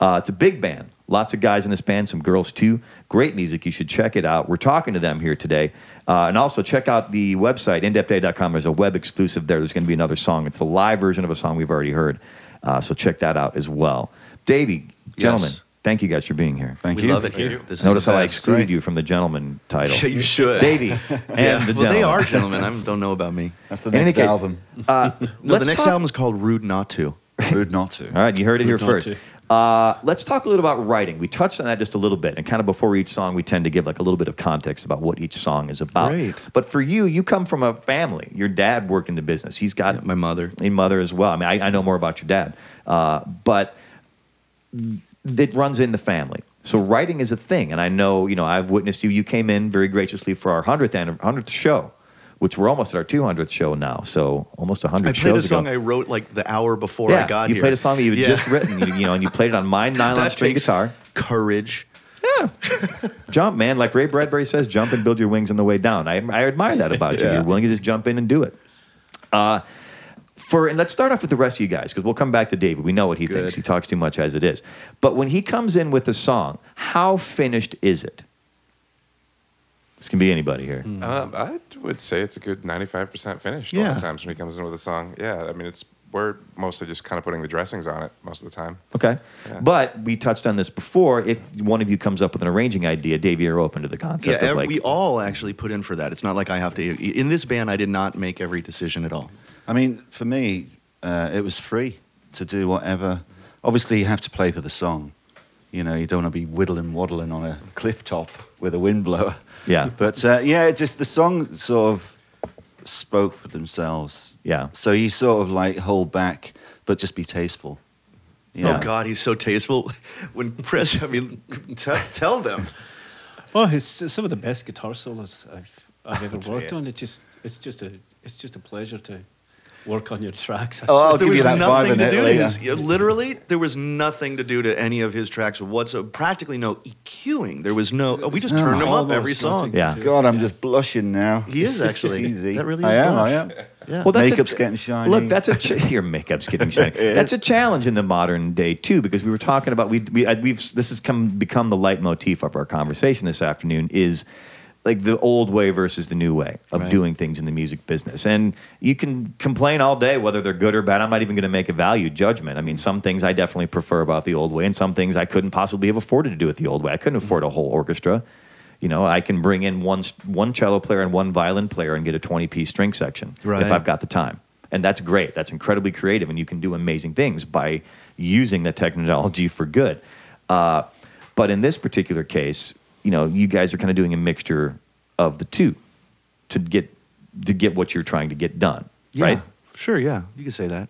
Uh, it's a big band. Lots of guys in this band, some girls too. Great music. You should check it out. We're talking to them here today. Uh, and also check out the website, indepthday.com. There's a web exclusive there. There's going to be another song. It's a live version of a song we've already heard. Uh, so check that out as well. Davey, gentlemen, Yes. Thank you guys for being here. Thank we you. love it here. This is Notice how I best. excluded you from the gentleman title. Yeah, you should. Davey and Yeah. the well, they are gentlemen. I don't know about me. That's the In any next case- album. Uh, No, the next talk- album is called Rude Not to. Rude not to. All right, you heard it here first. Uh, let's talk a little about writing. We touched on that just a little bit, and kind of before each song, we tend to give like a little bit of context about what each song is about. Great. But for you, you come from a family. Your dad worked in the business. He's got My mother. a mother as well. I mean, I, I know more about your dad, uh, but it runs in the family. So writing is a thing, and I know you know I've witnessed you. You came in very graciously for our hundredth hundredth show, which we're almost at our two hundredth show now. So almost hundred. I played a song ago. I wrote like the hour before yeah, I got you here. You played a song that you had Yeah. just written, you, you know, and you played it on my nylon That string guitar. Courage. Yeah, jump, man, like Ray Bradbury says, jump and build your wings on the way down. I, I admire that about you. Yeah. You're willing to just jump in and do it. Uh, for and let's start off with the rest of you guys because we'll come back to David. We know what he Good. thinks. He talks too much as it is. But when he comes in with a song, how finished is it? This can be anybody here. Um, I would say it's a good 95% finished a Yeah. lot of times when he comes in with a song. Yeah, I mean, it's we're mostly just kind of putting the dressings on it most of the time. Okay. Yeah. But we touched on this before. If one of you comes up with an arranging idea, Davey, you're open to the concept Yeah, of like we all actually put in for that. It's not like I have to. In this band, I did not make every decision at all. I mean, for me, uh, it was free to do whatever. Obviously, you have to play for the song. You know, you don't want to be whittling waddling on a cliff top with a windblower. Yeah. But uh, yeah, it just the song sort of spoke for themselves. Yeah. So you sort of like hold back, but just be tasteful. Yeah. Oh God, he's so tasteful. When Chris, I mean, t- tell them. Oh, it's it's some of the best guitar solos I've I've ever worked on. It's just it's just a it's just a pleasure to work on your tracks. I Oh. I'll there give was you that nothing to do it to his. yeah, Literally, there was nothing to do to any of his tracks whatsoever. Practically no EQing. There was no. We just No, turned him up every song. Yeah. God, I'm just blushing now. He is actually. Easy. That really I is am. blush. I am. Yeah. Well, that's Makeup's a, getting shiny. Look, that's a ch- your makeup's getting shiny. that's a challenge in the modern day too, because we were talking about we we we've this has come become the leitmotif of our conversation this afternoon is like the old way versus the new way of Right. doing things in the music business. And you can complain all day whether they're good or bad. I'm not even going to make a value judgment. I mean, some things I definitely prefer about the old way, and some things I couldn't possibly have afforded to do it the old way. I couldn't afford a whole orchestra. You know, I can bring in one one cello player and one violin player and get a 20 piece string section Right. if I've got the time. And that's great. That's incredibly creative, and you can do amazing things by using the technology for good. Uh, but in this particular case, you know, you guys are kind of doing a mixture of the two to get to get what you're trying to get done, Yeah. right? Sure. Yeah. You can say that.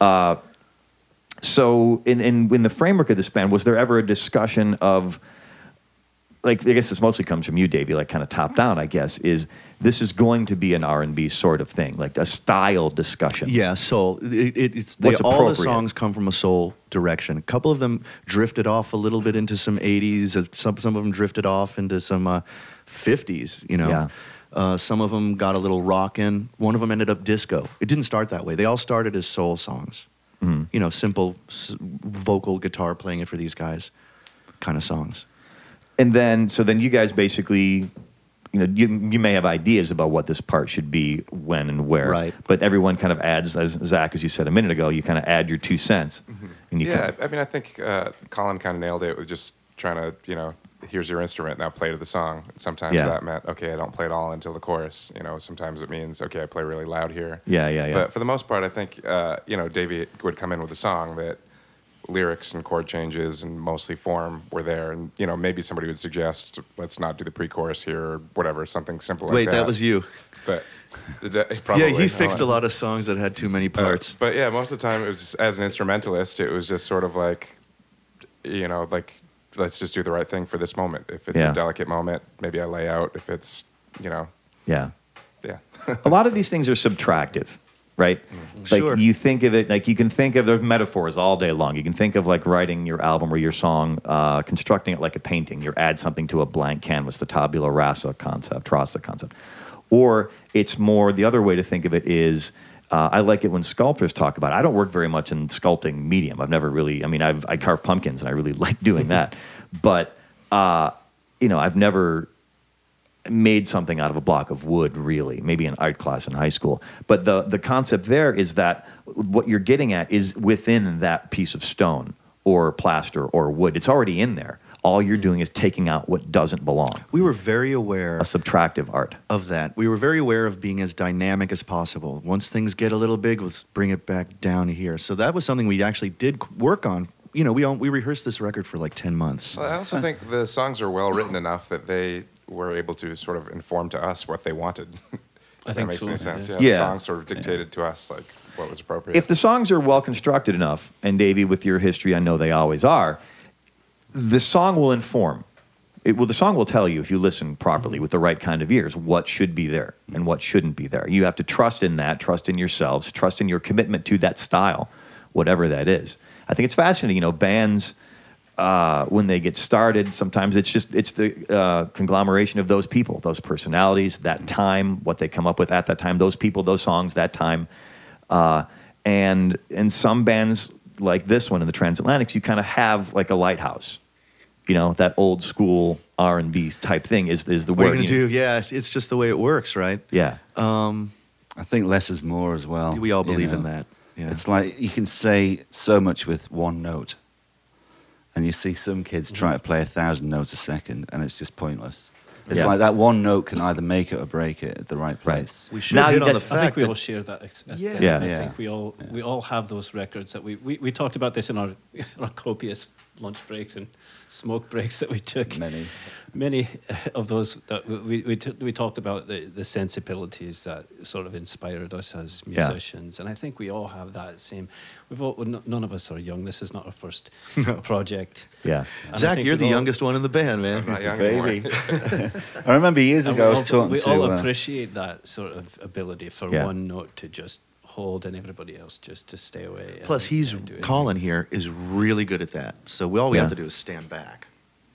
Uh, so, in, in in the framework of this band, was there ever a discussion of, like, I guess this mostly comes from you, Davey, like kind of top down, I guess, is this is going to be an R and B sort of thing, like a style discussion. Yeah, soul. It, it, it's they, all the songs come from a soul direction. A couple of them drifted off a little bit into some '80s. uh, Some some of them drifted off into some uh, '50s. You know, Yeah. uh, some of them got a little rockin'. One of them ended up disco. It didn't start that way. They all started as soul songs. Mm-hmm. You know, simple s- vocal guitar playing it for these guys, kind of songs. And then, so then you guys basically, you know, you, you may have ideas about what this part should be, when and where. Right. But everyone kind of adds, as Zach, as you said a minute ago, you kind of add your two cents. And you yeah, kind I mean, I think uh, Colin kind of nailed it with just trying to, you know, here's your instrument, now play to the song. Sometimes Yeah. that meant, okay, I don't play it all until the chorus. You know, sometimes it means, okay, I play really loud here. Yeah, yeah, yeah. But for the most part, I think, uh, you know, Davey would come in with a song that lyrics and chord changes and mostly form were there. And, you know, maybe somebody would suggest, let's not do the pre chorus here or whatever, something simple like Wait, that. that was you. But probably. yeah, he fixed a Uh, lot of songs that had too many uh, parts. but yeah, most of the time it was as an instrumentalist, it was just sort of like you know, like let's just do the right thing for this moment. If it's Yeah. a delicate moment, maybe I lay out. If it's, you know, Yeah. yeah. a lot of these things are subtractive, right? Like Sure. you think of it like you can think of the metaphors all day long. You can think of like writing your album or your song, uh, constructing it like a painting. You add something to a blank canvas, the tabula rasa concept, rasa concept. Or it's more the other way to think of it is. Uh, I like it when sculptors talk about. It. I don't work very much in sculpting medium. I've never really. I mean, I've I carve pumpkins and I really like doing that. But uh, you know, I've never made something out of a block of wood really maybe an art class in high school but the the concept there is that what you're getting at is within that piece of stone or plaster or wood it's already in there all you're doing is taking out what doesn't belong We were very aware a subtractive art of that. We were very aware of being as dynamic as possible. Once things get a little big, let's bring it back down here. So that was something we actually did work on. You know, we all, we rehearsed this record for like ten months. Well, I also think the songs are well written enough that they were able to sort of inform to us what they wanted. I think that makes so, any sense. yeah. Yeah, Yeah. the songs sort of dictated to us like what was appropriate. if the songs are well constructed enough and davey with your history i know they always are the song will inform it will the song will tell you if you listen properly with the right kind of ears what should be there and what shouldn't be there you have to trust in that trust in yourselves trust in your commitment to that style whatever that is i think it's fascinating you know bands uh, when they get started sometimes it's just it's the uh, conglomeration of those people those personalities that time what they come up with at that time those people those songs that time uh, and in some bands like this one in the transatlantics you kind of have like a lighthouse you know that old school r&b type thing is, is the What are word you gonna you know. do? Yeah, it's just the way it works, right? yeah I think less is more as well. We all you believe in that. Yeah. It's like you can say so much with one note, and you see some kids try mm-hmm. to play a thousand notes a second, and it's just pointless. It's Yeah. like that one note can either make it or break it at the right Right. place. we should Now hit on the fact I think we all share that ex- Yeah. Yeah. I Yeah. think we all we all have those records that we we, we talked about this in our, our copious lunch breaks and smoke breaks that we took. Many. Many of those that we we, we, t- we talked about the, the sensibilities that sort of inspired us as Yeah. musicians, and I think we all have that same. We've all none of us are young. This is not our first project. yeah And Zach, you're the all- youngest one in the band, man. Not the baby. I remember years And ago I we was all, talking we to. all uh, appreciate that sort of ability for Yeah. one note to just hold and everybody else just to stay away. and- Plus, he's and. Colin here is really good at that. So we, all we Yeah. have to do is stand back.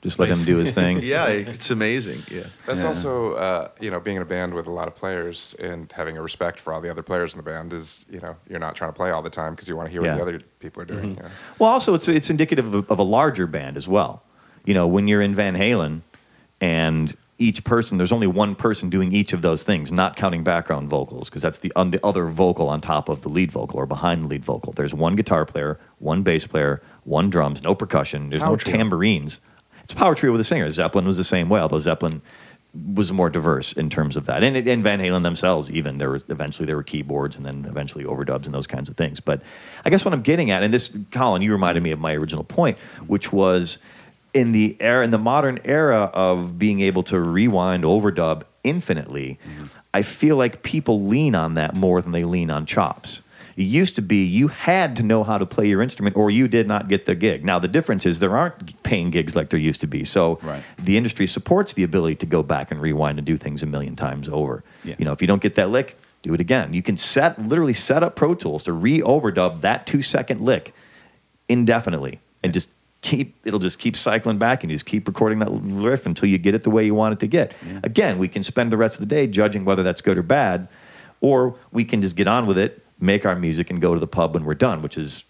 Just let him do his thing Yeah, it's amazing. Yeah. That's Yeah. also, uh, you know, being in a band with a lot of players and having a respect for all the other players in the band is, you know, you're not trying to play all the time because you want to hear Yeah. what the other people are doing. you know. Well, also it's it's indicative of, of a larger band as well. You know, when you're in Van Halen, and each person, there's only one person doing each of those things, not counting background vocals, because that's the on the other vocal on top of the lead vocal or behind the lead vocal. There's one guitar player, one bass player, one drums, no percussion. There's Power no trio. tambourines. It's a power trio with a singer. Zeppelin was the same way, although Zeppelin was more diverse in terms of that. And, and Van Halen themselves, even there were eventually there were keyboards and then eventually overdubs and those kinds of things. But I guess what I'm getting at, and this, Colin, you reminded me of my original point, which was in the era, in the modern era of being able to rewind, overdub infinitely, mm-hmm. I feel like people lean on that more than they lean on chops. It used to be you had to know how to play your instrument or you did not get the gig. Now, the difference is there aren't paying gigs like there used to be. So Right. the industry supports the ability to go back and rewind and do things a million times over. Yeah. You know, if you don't get that lick, do it again. You can set literally set up Pro Tools to re-overdub that two second lick indefinitely and just keep it'll just keep cycling back and you just keep recording that riff until you get it the way you want it to get. Again, we can spend the rest of the day judging whether that's good or bad, or we can just get on with it, make our music, and go to the pub when we're done, which is,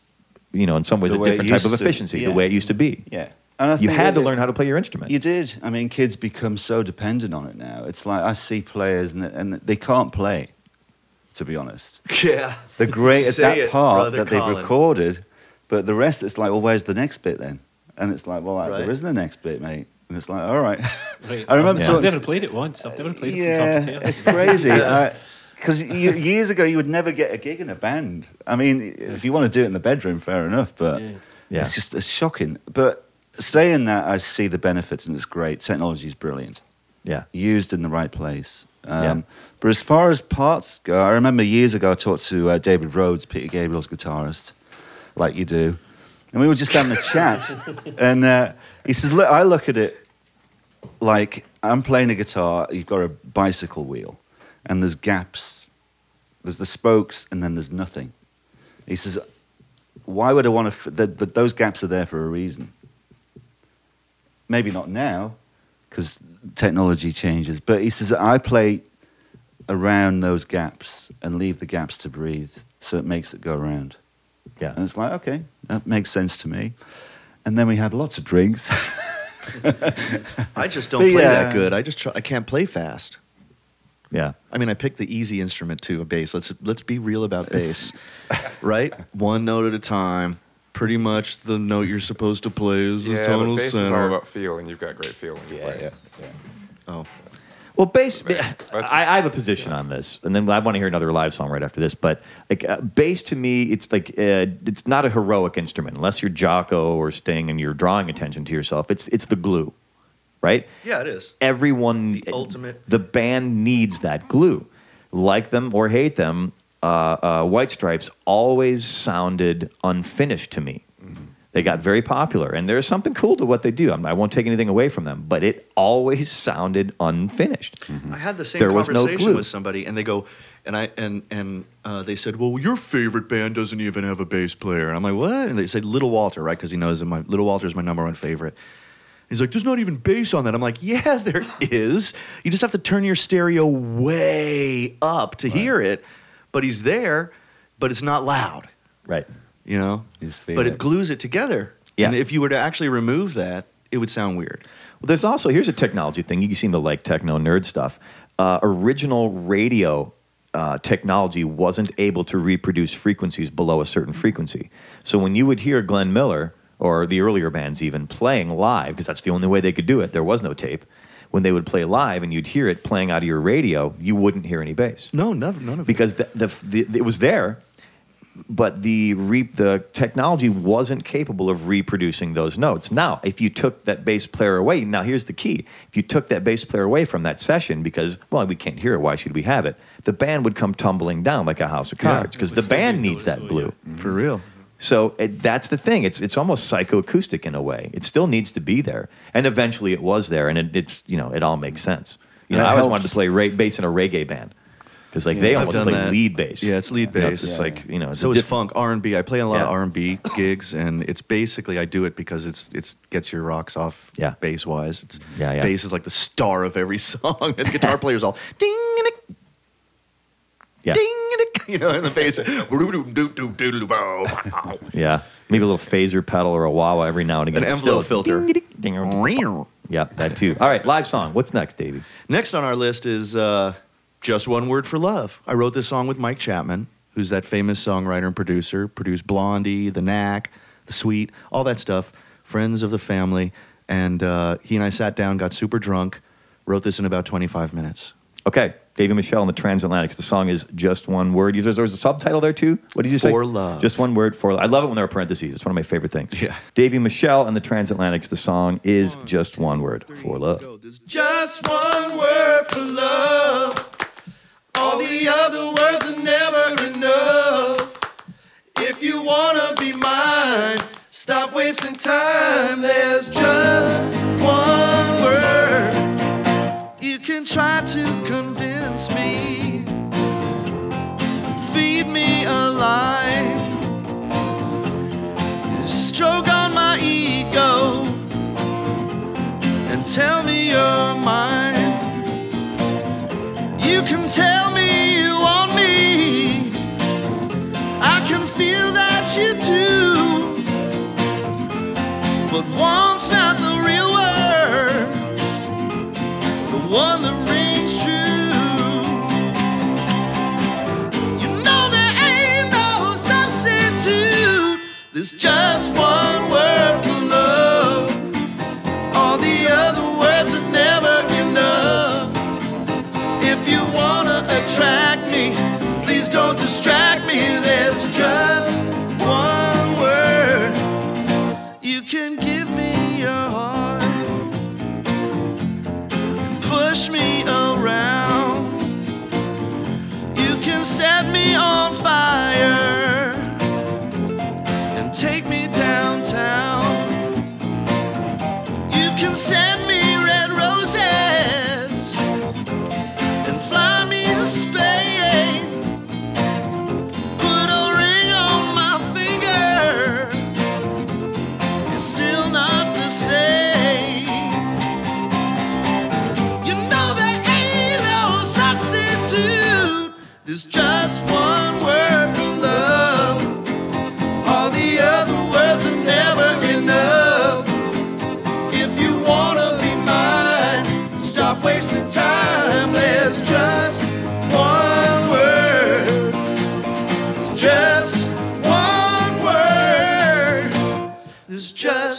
you know, in some ways The a different type of used to- efficiency, the way it used to be. Yeah. And I You think had to learn how to play your instrument. You did. I mean, kids become so dependent on it now. It's like I see players and, and they can't play, to be honest. Yeah. They're great at that it, part brother that they've recorded, but the rest, it's like, well, where's the next bit then? And it's like, well, like, Right. there isn't a next bit, mate. And it's like, all right. Right. I remember I've Yeah. I've never played it once. I've never played it yeah, from top to tail. it's crazy. Because years ago, you would never get a gig in a band. I mean, if you want to do it in the bedroom, fair enough, but Yeah. Yeah. it's just it's shocking. But saying that, I see the benefits and it's great. Technology is brilliant. yeah. used in the right place. Um, Yeah. But as far as parts go, I remember years ago I talked to uh, David Rhodes, Peter Gabriel's guitarist, like you do, and we were just having a chat. And uh, he says, "Look, I look at it like I'm playing a guitar. You've got a bicycle wheel, and there's gaps. There's the spokes, and then there's nothing." He says, "Why would I want to? F- the, the, those gaps are there for a reason. Maybe not now, because technology changes. But he says I play around those gaps and leave the gaps to breathe, so it makes it go around." Yeah. And it's like, okay, that makes sense to me. And then we had lots of drinks. I just don't But play yeah. that good. I just try, I can't play fast. Yeah. I mean, I picked the easy instrument too, a bass. Let's let's be real about bass, right? One note at a time. Pretty much the note you're supposed to play is the Yeah, tonal but bass is center. all about feel, and you've got great feel when you play it. oh, Well, bass. Let's- I, I have a position on this, and then I want to hear another live song right after this. But like uh, bass, to me, it's like uh, it's not a heroic instrument unless you're Jaco or Sting and you're drawing attention to yourself. It's it's the glue, right? yeah, it is. Everyone, The ultimate- the band needs that glue. Like them or hate them, uh, uh, White Stripes always sounded unfinished to me. They got very popular, and there's something cool to what they do. I'm, I won't take anything away from them, but it always sounded unfinished. I had the same There was no conversation glue. with somebody, and they go, and I and and uh, they said, "Well, your favorite band doesn't even have a bass player." And I'm like, "What?" And they said, "Little Walter, right?" Because he knows that my Little Walter is my number one favorite. He's like, "There's not even bass on that." I'm like, "Yeah, there is. You just have to turn your stereo way up to hear it, but he's there, but it's not loud." Right. You know, but it. it. glues it together. Yeah. And if you were to actually remove that, it would sound weird. Well, there's also here's a technology thing. You seem to like techno nerd stuff. Uh, original radio uh, technology wasn't able to reproduce frequencies below a certain frequency. So when you would hear Glenn Miller or the earlier bands even playing live, because that's the only way they could do it, there was no tape. When they would play live and you'd hear it playing out of your radio, you wouldn't hear any bass No, none, none of it. because the, the, the, it was there, but the re, the technology wasn't capable of reproducing those notes. Now, if you took that bass player away, now here's the key: if you took that bass player away from that session because well, we can't hear it, why should we have it? The band would come tumbling down like a house of cards because the band needs that glue. for real. So it, that's the thing. It's it's almost psychoacoustic in a way. It still needs to be there, and eventually it was there, and it, it's you know it all makes sense. You know, I always helps. wanted to play ra- bass in a reggae band because like they I've almost play that. lead bass. Yeah, it's lead You know, bass. it's, it's Yeah. like you know. It's So is diff- funk, R and B. I play a lot of R and B gigs, and it's basically I do it because it's it's gets your rocks off. Yeah. bass wise, it's Yeah, yeah. bass is like the star of every song, and the guitar player's all ding and Yeah, ding you know, and the. An yeah. Maybe a little phaser pedal or a wah wah every now and again. but envelope still- filter. ding, ding, ding. Yeah, that too. All right, live song. What's next, Davey? Next on our list is uh, just one word for love. I wrote this song with Mike Chapman, who's that famous songwriter and producer. Produced Blondie, The Knack, The Sweet, all that stuff. Friends of the family, and uh, he and I sat down, got super drunk, wrote this in about 25 minutes. Okay, Davey Michelle and the Transatlantics. The song is just one word. There's, there's a subtitle there too. What did you say? For love. Just one word for. Love. I love it when there are parentheses. It's one of my favorite things. Yeah. Davey Michelle and the Transatlantics. The song is just one word for love. Just one word for love. All the other words are never enough. If you wanna be mine, stop wasting time. There's just can try to convince me, feed me a lie, stroke on my ego and tell me you're mine. You can tell me you want me. I can feel that you do. But one's not the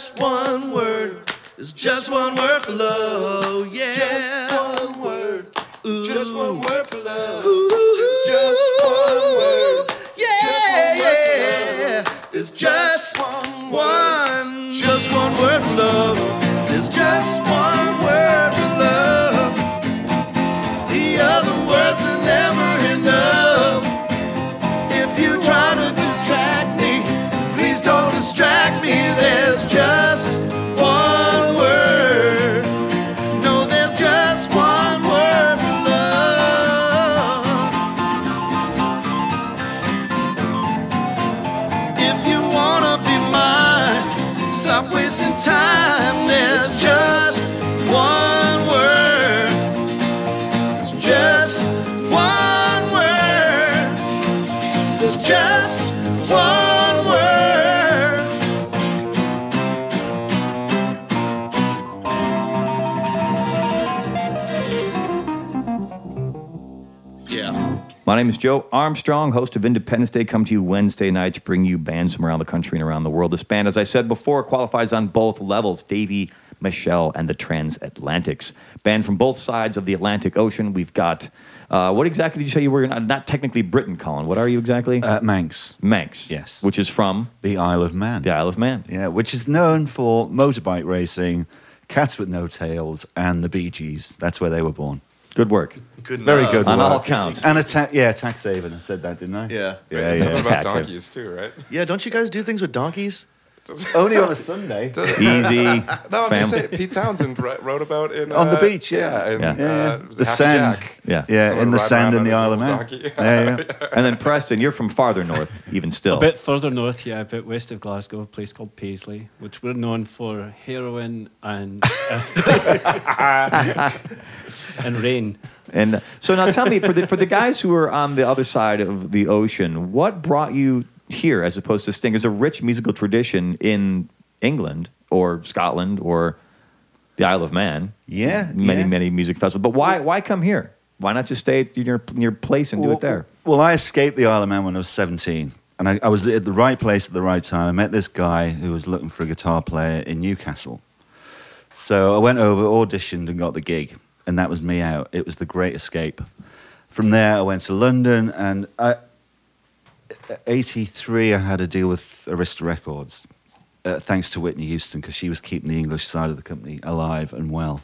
just one word. There's just one word for love. Yeah. Just one word. Ooh. Just one word for love. Ooh. It's just one word. Yeah, yeah. It's just one. Just one word for love. Yeah. My name is Joe Armstrong, host of Independence Day. Come to you Wednesday nights, bring you bands from around the country and around the world. This band, as I said before, qualifies on both levels Davey, Michelle, and the Transatlantics. Band from both sides of the Atlantic Ocean. We've got, uh, what exactly did you say you were? Not, not technically Britain, Colin. What are you exactly? Uh, Manx, Manx. yes. Which is from the Isle of Man. the Isle of Man. Yeah, which is known for motorbike racing, Cats with No Tails, and the Bee Gees. That's where they were born. Good work. Good Very enough. good. On work. all counts. And a ta- yeah, tax haven. I said that, didn't I? Yeah. Yeah, Right, yeah. Something about donkeys too, right? Yeah, don't you guys do things with donkeys? Only on a Sunday. Easy. No, I'm just saying. Pete Townsend wrote about in On the uh, beach, yeah. in, Yeah. Uh, Yeah, it the Happy sand. Jack. Yeah. Yeah, in the sand in the Isle of Man. donkey. Yeah, yeah. And then Preston, you're from farther north, even still. A bit further north, yeah, a bit west of Glasgow, a place called Paisley, which we're known for heroin and uh, and rain. And uh, so now tell me, for the, for the guys who are on the other side of the ocean, what brought you here as opposed to Sting? There's a rich musical tradition in England or Scotland or the Isle of Man. Yeah, Many, yeah. many music festivals. But why, why come here? Why not just stay at your, your place and do it there? Well, I escaped the Isle of Man when I was 17. And I, I was at the right place at the right time. I met this guy who was looking for a guitar player in Newcastle. So I went over, auditioned, and got the gig. And that was me out. It was the great escape. From there, I went to London. And I, 83, I had a deal with Arista Records, uh, thanks to Whitney Houston, because she was keeping the English side of the company alive and well.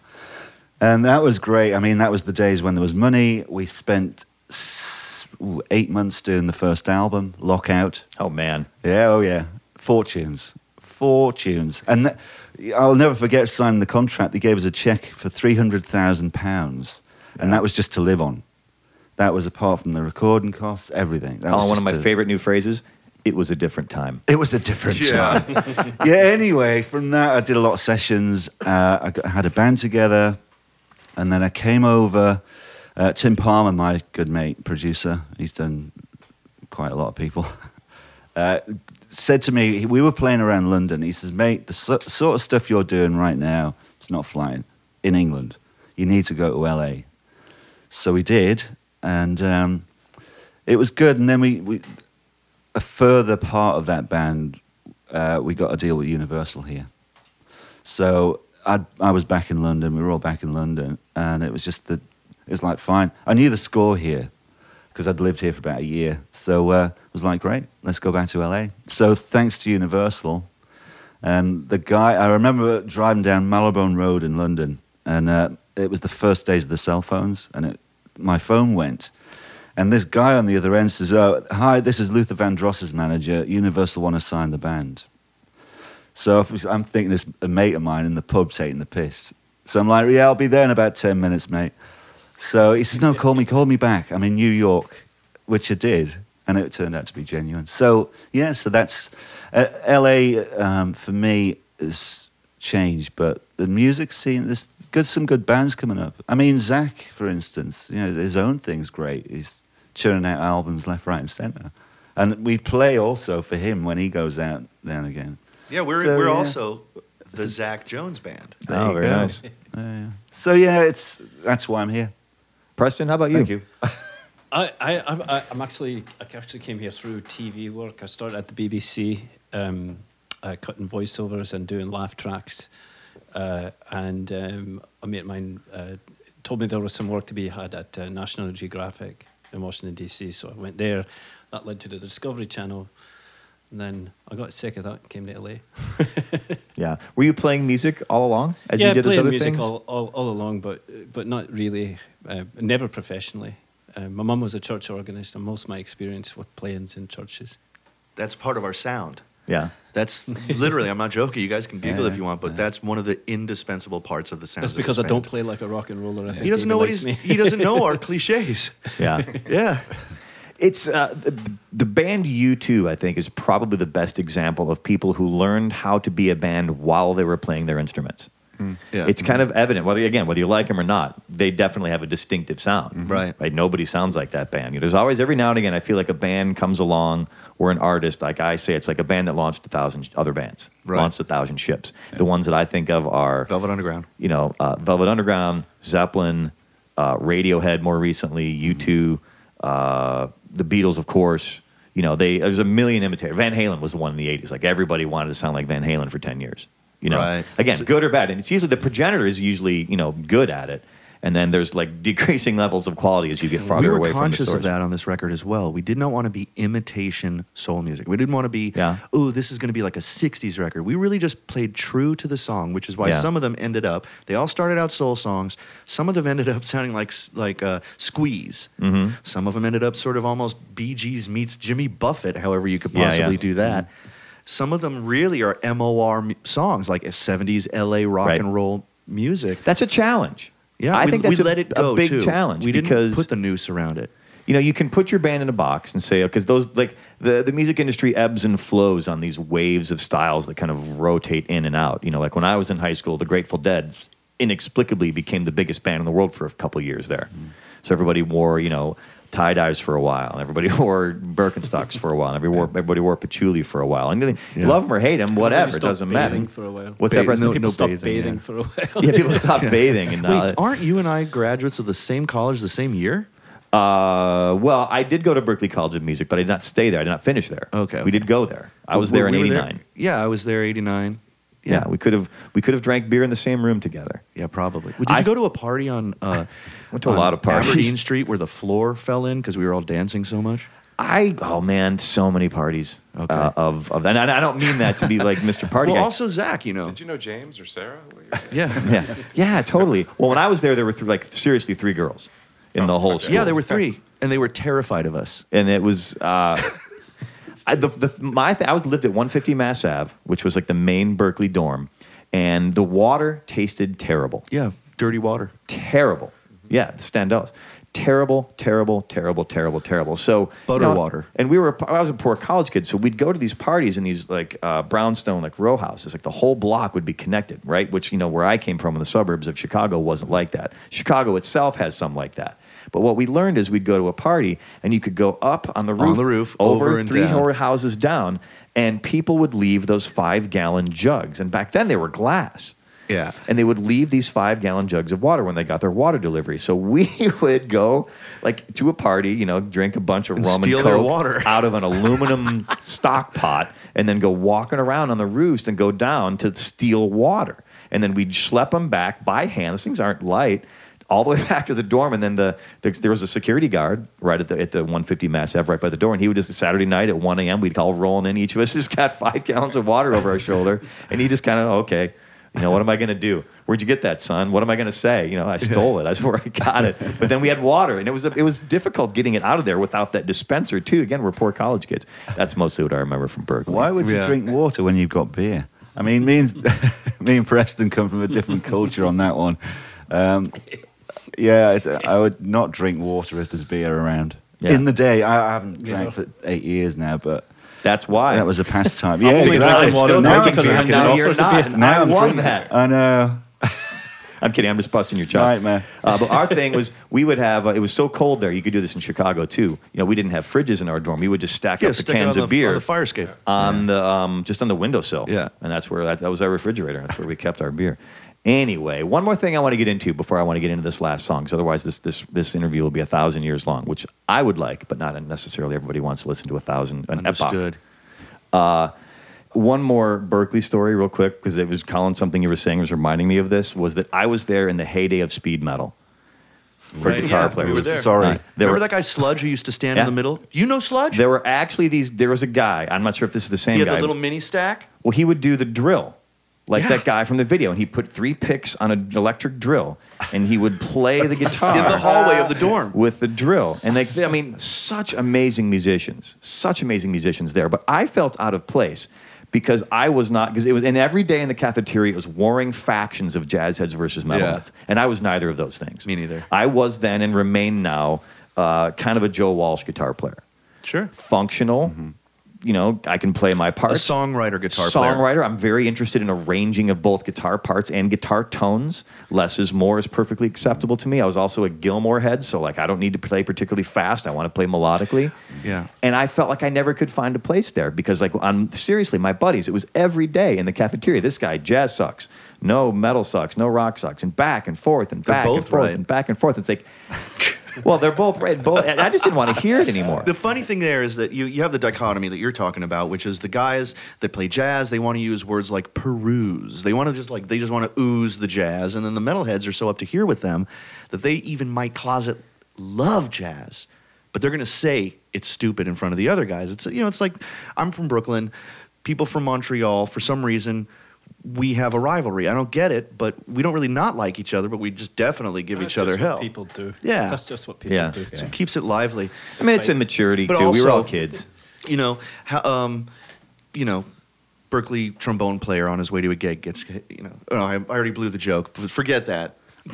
And that was great. I mean, that was the days when there was money. We spent s- ooh, eight months doing the first album, Lockout. Oh, man. Yeah, oh yeah, fortunes, fortunes. And th- I'll never forget signing the contract. They gave us a check for three hundred thousand pounds, and that was just to live on. That was apart from the recording costs, everything. That was one of just my to- favorite new phrases. It was a different time. It was a different Yeah. time. yeah. Anyway, from that I did a lot of sessions. Uh, I got, had a band together, and then I came over. Uh, Tim Palmer, my good mate producer, he's done quite a lot of people. Uh, said to me, we were playing around London. He says, "Mate, the so- sort of stuff you're doing right now, it's not flying in England. You need to go to LA." So we did, and um, it was good. And then we, we a further part of that band, uh, we got a deal with Universal here. So I, I was back in London. We were all back in London, and it was just that it was like fine. I knew the score here because I'd lived here for about a year. So uh, it was like great. Let's go back to LA. So thanks to Universal, and the guy I remember driving down Marylebone Road in London, and uh, it was the first days of the cell phones, and it, my phone went. And this guy on the other end says, "Oh, hi, this is Luther Vandross's manager. Universal want to sign the band." So I'm thinking this a mate of mine in the pub taking the piss. So I'm like, "Yeah, I'll be there in about ten minutes, mate." So he says, "No, call me, call me back. I'm in New York," which I did, and it turned out to be genuine. So yeah, so that's uh, L.A. Um, for me has changed, but the music scene, there's good some good bands coming up. I mean, Zach, for instance, you know, his own thing's great. He's churning out albums left, right, and center, and we play also for him when he goes out now and again. Yeah, we're So, we're yeah. also the Zach Jones band. There oh, you very go. nice. yeah. So yeah, it's that's why I'm here. Preston, how about you? Thank you. I, I, I, I'm actually, I actually came here through TV work. I started at the BBC, um, uh, cutting voiceovers and doing laugh tracks. Uh, and um, a mate of mine uh, told me there was some work to be had at uh, National Geographic in Washington, D.C. So I went there. That led to the Discovery Channel. And then I got sick of that and came to LA. Yeah. Were you playing music all along as yeah, you did those playing other music things? all, all, all along, but but not really, uh, never professionally. Uh, my mum was a church organist, and most of my experience with playing's in churches. That's part of our sound. Yeah. That's literally, I'm not joking. You guys can giggle Yeah, if you want, but that's one of the indispensable parts of the sound. That's because I don't play like a rock and roller. I think He doesn't David know what he's. He doesn't know our cliches. Yeah. Yeah. It's uh, the, the band U2, I think, is probably the best example of people who learned how to be a band while they were playing their instruments. Yeah. It's kind of evident, whether again, whether you like them or not, they definitely have a distinctive sound. Right. Right. Nobody sounds like that band. You know, there's always every now and again, I feel like a band comes along or an artist, like I say, it's like a band that launched a thousand other bands, Right. launched a thousand ships. The ones that I think of are Velvet Underground. you know, uh, Velvet Underground, Zeppelin, uh, Radiohead more recently, U2, uh, the Beatles, of course. You know, they there's a million imitators. Van Halen was the one in the 80s. Like everybody wanted to sound like Van Halen for 10 years. You know, Right. again, So- good or bad. And it's usually the progenitor is usually, you know, good at it. And then there's like decreasing levels of quality as you get farther we were away from the conscious of that on this record as well. We did not want to be imitation soul music. We didn't want to be, Yeah. oh, this is going to be like a 60s record. We really just played true to the song, which is why Yeah. some of them ended up, they all started out soul songs. Some of them ended up sounding like like uh, Squeeze. Mm-hmm. Some of them ended up sort of almost Bee Gees meets Jimmy Buffett, however you could Yeah, yeah. possibly do that. Some of them really are MOR songs, like 70s LA rock Right. and roll music. That's a challenge. Yeah, I we, think that's we a, let it a go big too. challenge We didn't put the noose around it. you know you can put your band in a box and say because those like the, the music industry ebbs and flows on these waves of styles that kind of rotate in and out you know like when i was in high school the grateful dead inexplicably became the biggest band in the world for a couple years there mm. so everybody wore you know tie dyes for a while and everybody wore birkenstocks for a while and everybody wore, everybody wore patchouli for a while and they, Yeah. love them or hate them whatever it doesn't matter bathing for a while. what's Ba- that no- People stopped bathing, bathing, yeah. for a while. yeah people stop bathing and Wait, aren't you and I graduates of the same college the same year? Uh, well, I did go to Berkeley College of Music, but I did not stay there. I did not finish there. Okay, we did go there. I was We- there in we '89. Yeah, I was there '89. Yeah. we could have we could have drank beer in the same room together. Yeah, probably. Did you I- go to a party on? Uh, Went to a lot of parties. Aberdeen Street where the floor fell in because we were all dancing so much. I oh man, so many parties Okay. uh, of of and I I don't mean that to be like Mr. Party. well, guy. also Zach, you know. Did you know James or Sarah? yeah. yeah, yeah, totally. Well, when I was there, there were th- like seriously three girls in Oh, the whole okay. school. Yeah, there were three, and they were terrified of us. and it was uh, I, the, the, my th- I was lived at 150 Mass Ave, which was like the main Berkeley dorm, and the water tasted terrible, Yeah, dirty water. terrible. Yeah, the Standells. Terrible, terrible, terrible, terrible, terrible. So Butter you know, water. and we were. I was a poor college kid, so we'd go to these parties in these like uh, brownstone like row houses. Like the whole block would be connected, right? Which you know where I came from in the suburbs of Chicago wasn't like that. Chicago itself has some like that. But what we learned is we'd go to a party and you could go up on the roof, On the roof, over, over and three down. more houses down, and people would leave those five gallon jugs. And back then they were glass. Yeah. And they would leave these five gallon jugs of water when they got their water delivery. So we would go like to a party, you know, drink a bunch of And rum steal and coke water. out of an aluminum stock pot, and then go walking around on the roost and go down to steal water. And then we'd schlep them back by hand. Those things aren't light. All the way back to the dorm, and then the, the there was a security guard right at the at the 150 Mass Ave right by the door, and he would just Saturday night at 1 a.m. we'd call rolling in. Each of us just got five gallons of water over our shoulder, and he just kind of okay, you know what am I going to do? Where'd you get that, son? What am I going to say? You know, I stole it. I swear I got it. But then we had water, and it was it was difficult getting it out of there without that dispenser too. Again, we're poor college kids. That's mostly what I remember from Berkeley. Why would you Yeah. drink water when you've got beer? I mean, me and me and Preston come from a different culture on that one. Um, yeah, I would not drink water if there's beer around. Yeah. In the day, I, I haven't Yeah. drank for eight years now, but That's why that was a pastime. I'm Yeah, only exactly. water Still now drinking because I beer, now you're not. Now I I'm won drinking- that. I know. I'm kidding. I'm just busting your chops. man. Uh, but our thing was we would have. Uh, it was so cold there. You could do this in Chicago too. You know, we didn't have fridges in our dorm. We would just stack Yeah, up the cans on of the, beer on the fire escape. on the um, just on the windowsill. Yeah. and that's where that, that was our refrigerator. That's where we kept our beer. Anyway, one more thing I want to get into before I want to get into this last song, because otherwise this, this, this interview will be a thousand years long, which I would like, but not necessarily everybody wants to listen to a thousand, an epoch. Understood. One more Berkeley story, real quick, because it was Colin. Something you were saying was reminding me of this. Was that I was there in the heyday of speed metal for Right, guitar yeah, players. we were there. Sorry. Uh, there Remember were, that guy Sludge who used to stand Yeah. in the middle? You know Sludge? there were actually these. There was a guy. I'm not sure if this is the same he had guy. the little mini stack. well, he would do the drill, like Yeah. that guy from the video, and he put three picks on an electric drill, and he would play the guitar In the hallway of the dorm. with the drill. And like, I mean, such amazing musicians, such amazing musicians there. But I felt out of place because I was not, because it was, and every day in the cafeteria, it was warring factions of jazz heads versus metalheads. Yeah. And I was neither of those things. Me neither. I was then and remain now uh, kind of a Joe Walsh guitar player. Sure. Functional. You know, I can play my part. A songwriter guitar player. songwriter. I'm very interested in arranging of both guitar parts and guitar tones. Less is more is perfectly acceptable to me. I was also a Gilmore head, so like I don't need to play particularly fast. I want to play melodically. Yeah. And I felt like I never could find a place there because like on seriously, my buddies, it was every day in the cafeteria. This guy, jazz sucks. No metal sucks. No rock sucks. And back and forth and They're back and forth right. and back and forth. It's like well, they're both right. Both, I just didn't want to hear it anymore. The funny thing there is that you, you have the dichotomy that you're talking about, which is the guys that play jazz, they want to use words like peruse. They want to just like they just want to ooze the jazz, and then the metalheads are so up to here with them that they even might closet love jazz, but they're gonna say it's stupid in front of the other guys. It's you know, it's like I'm from Brooklyn, people from Montreal, for some reason. We have a rivalry. I don't get it, but we don't really not like each other, but we just definitely give That's each other just what hell. People do. Yeah. That's just what people Yeah. do. So it keeps it lively. I mean, it's immaturity But too. we were all kids. you know, how, um, you know, Berkeley trombone player on his way to a gig gets, you know, oh, I, I already blew the joke. but Forget that.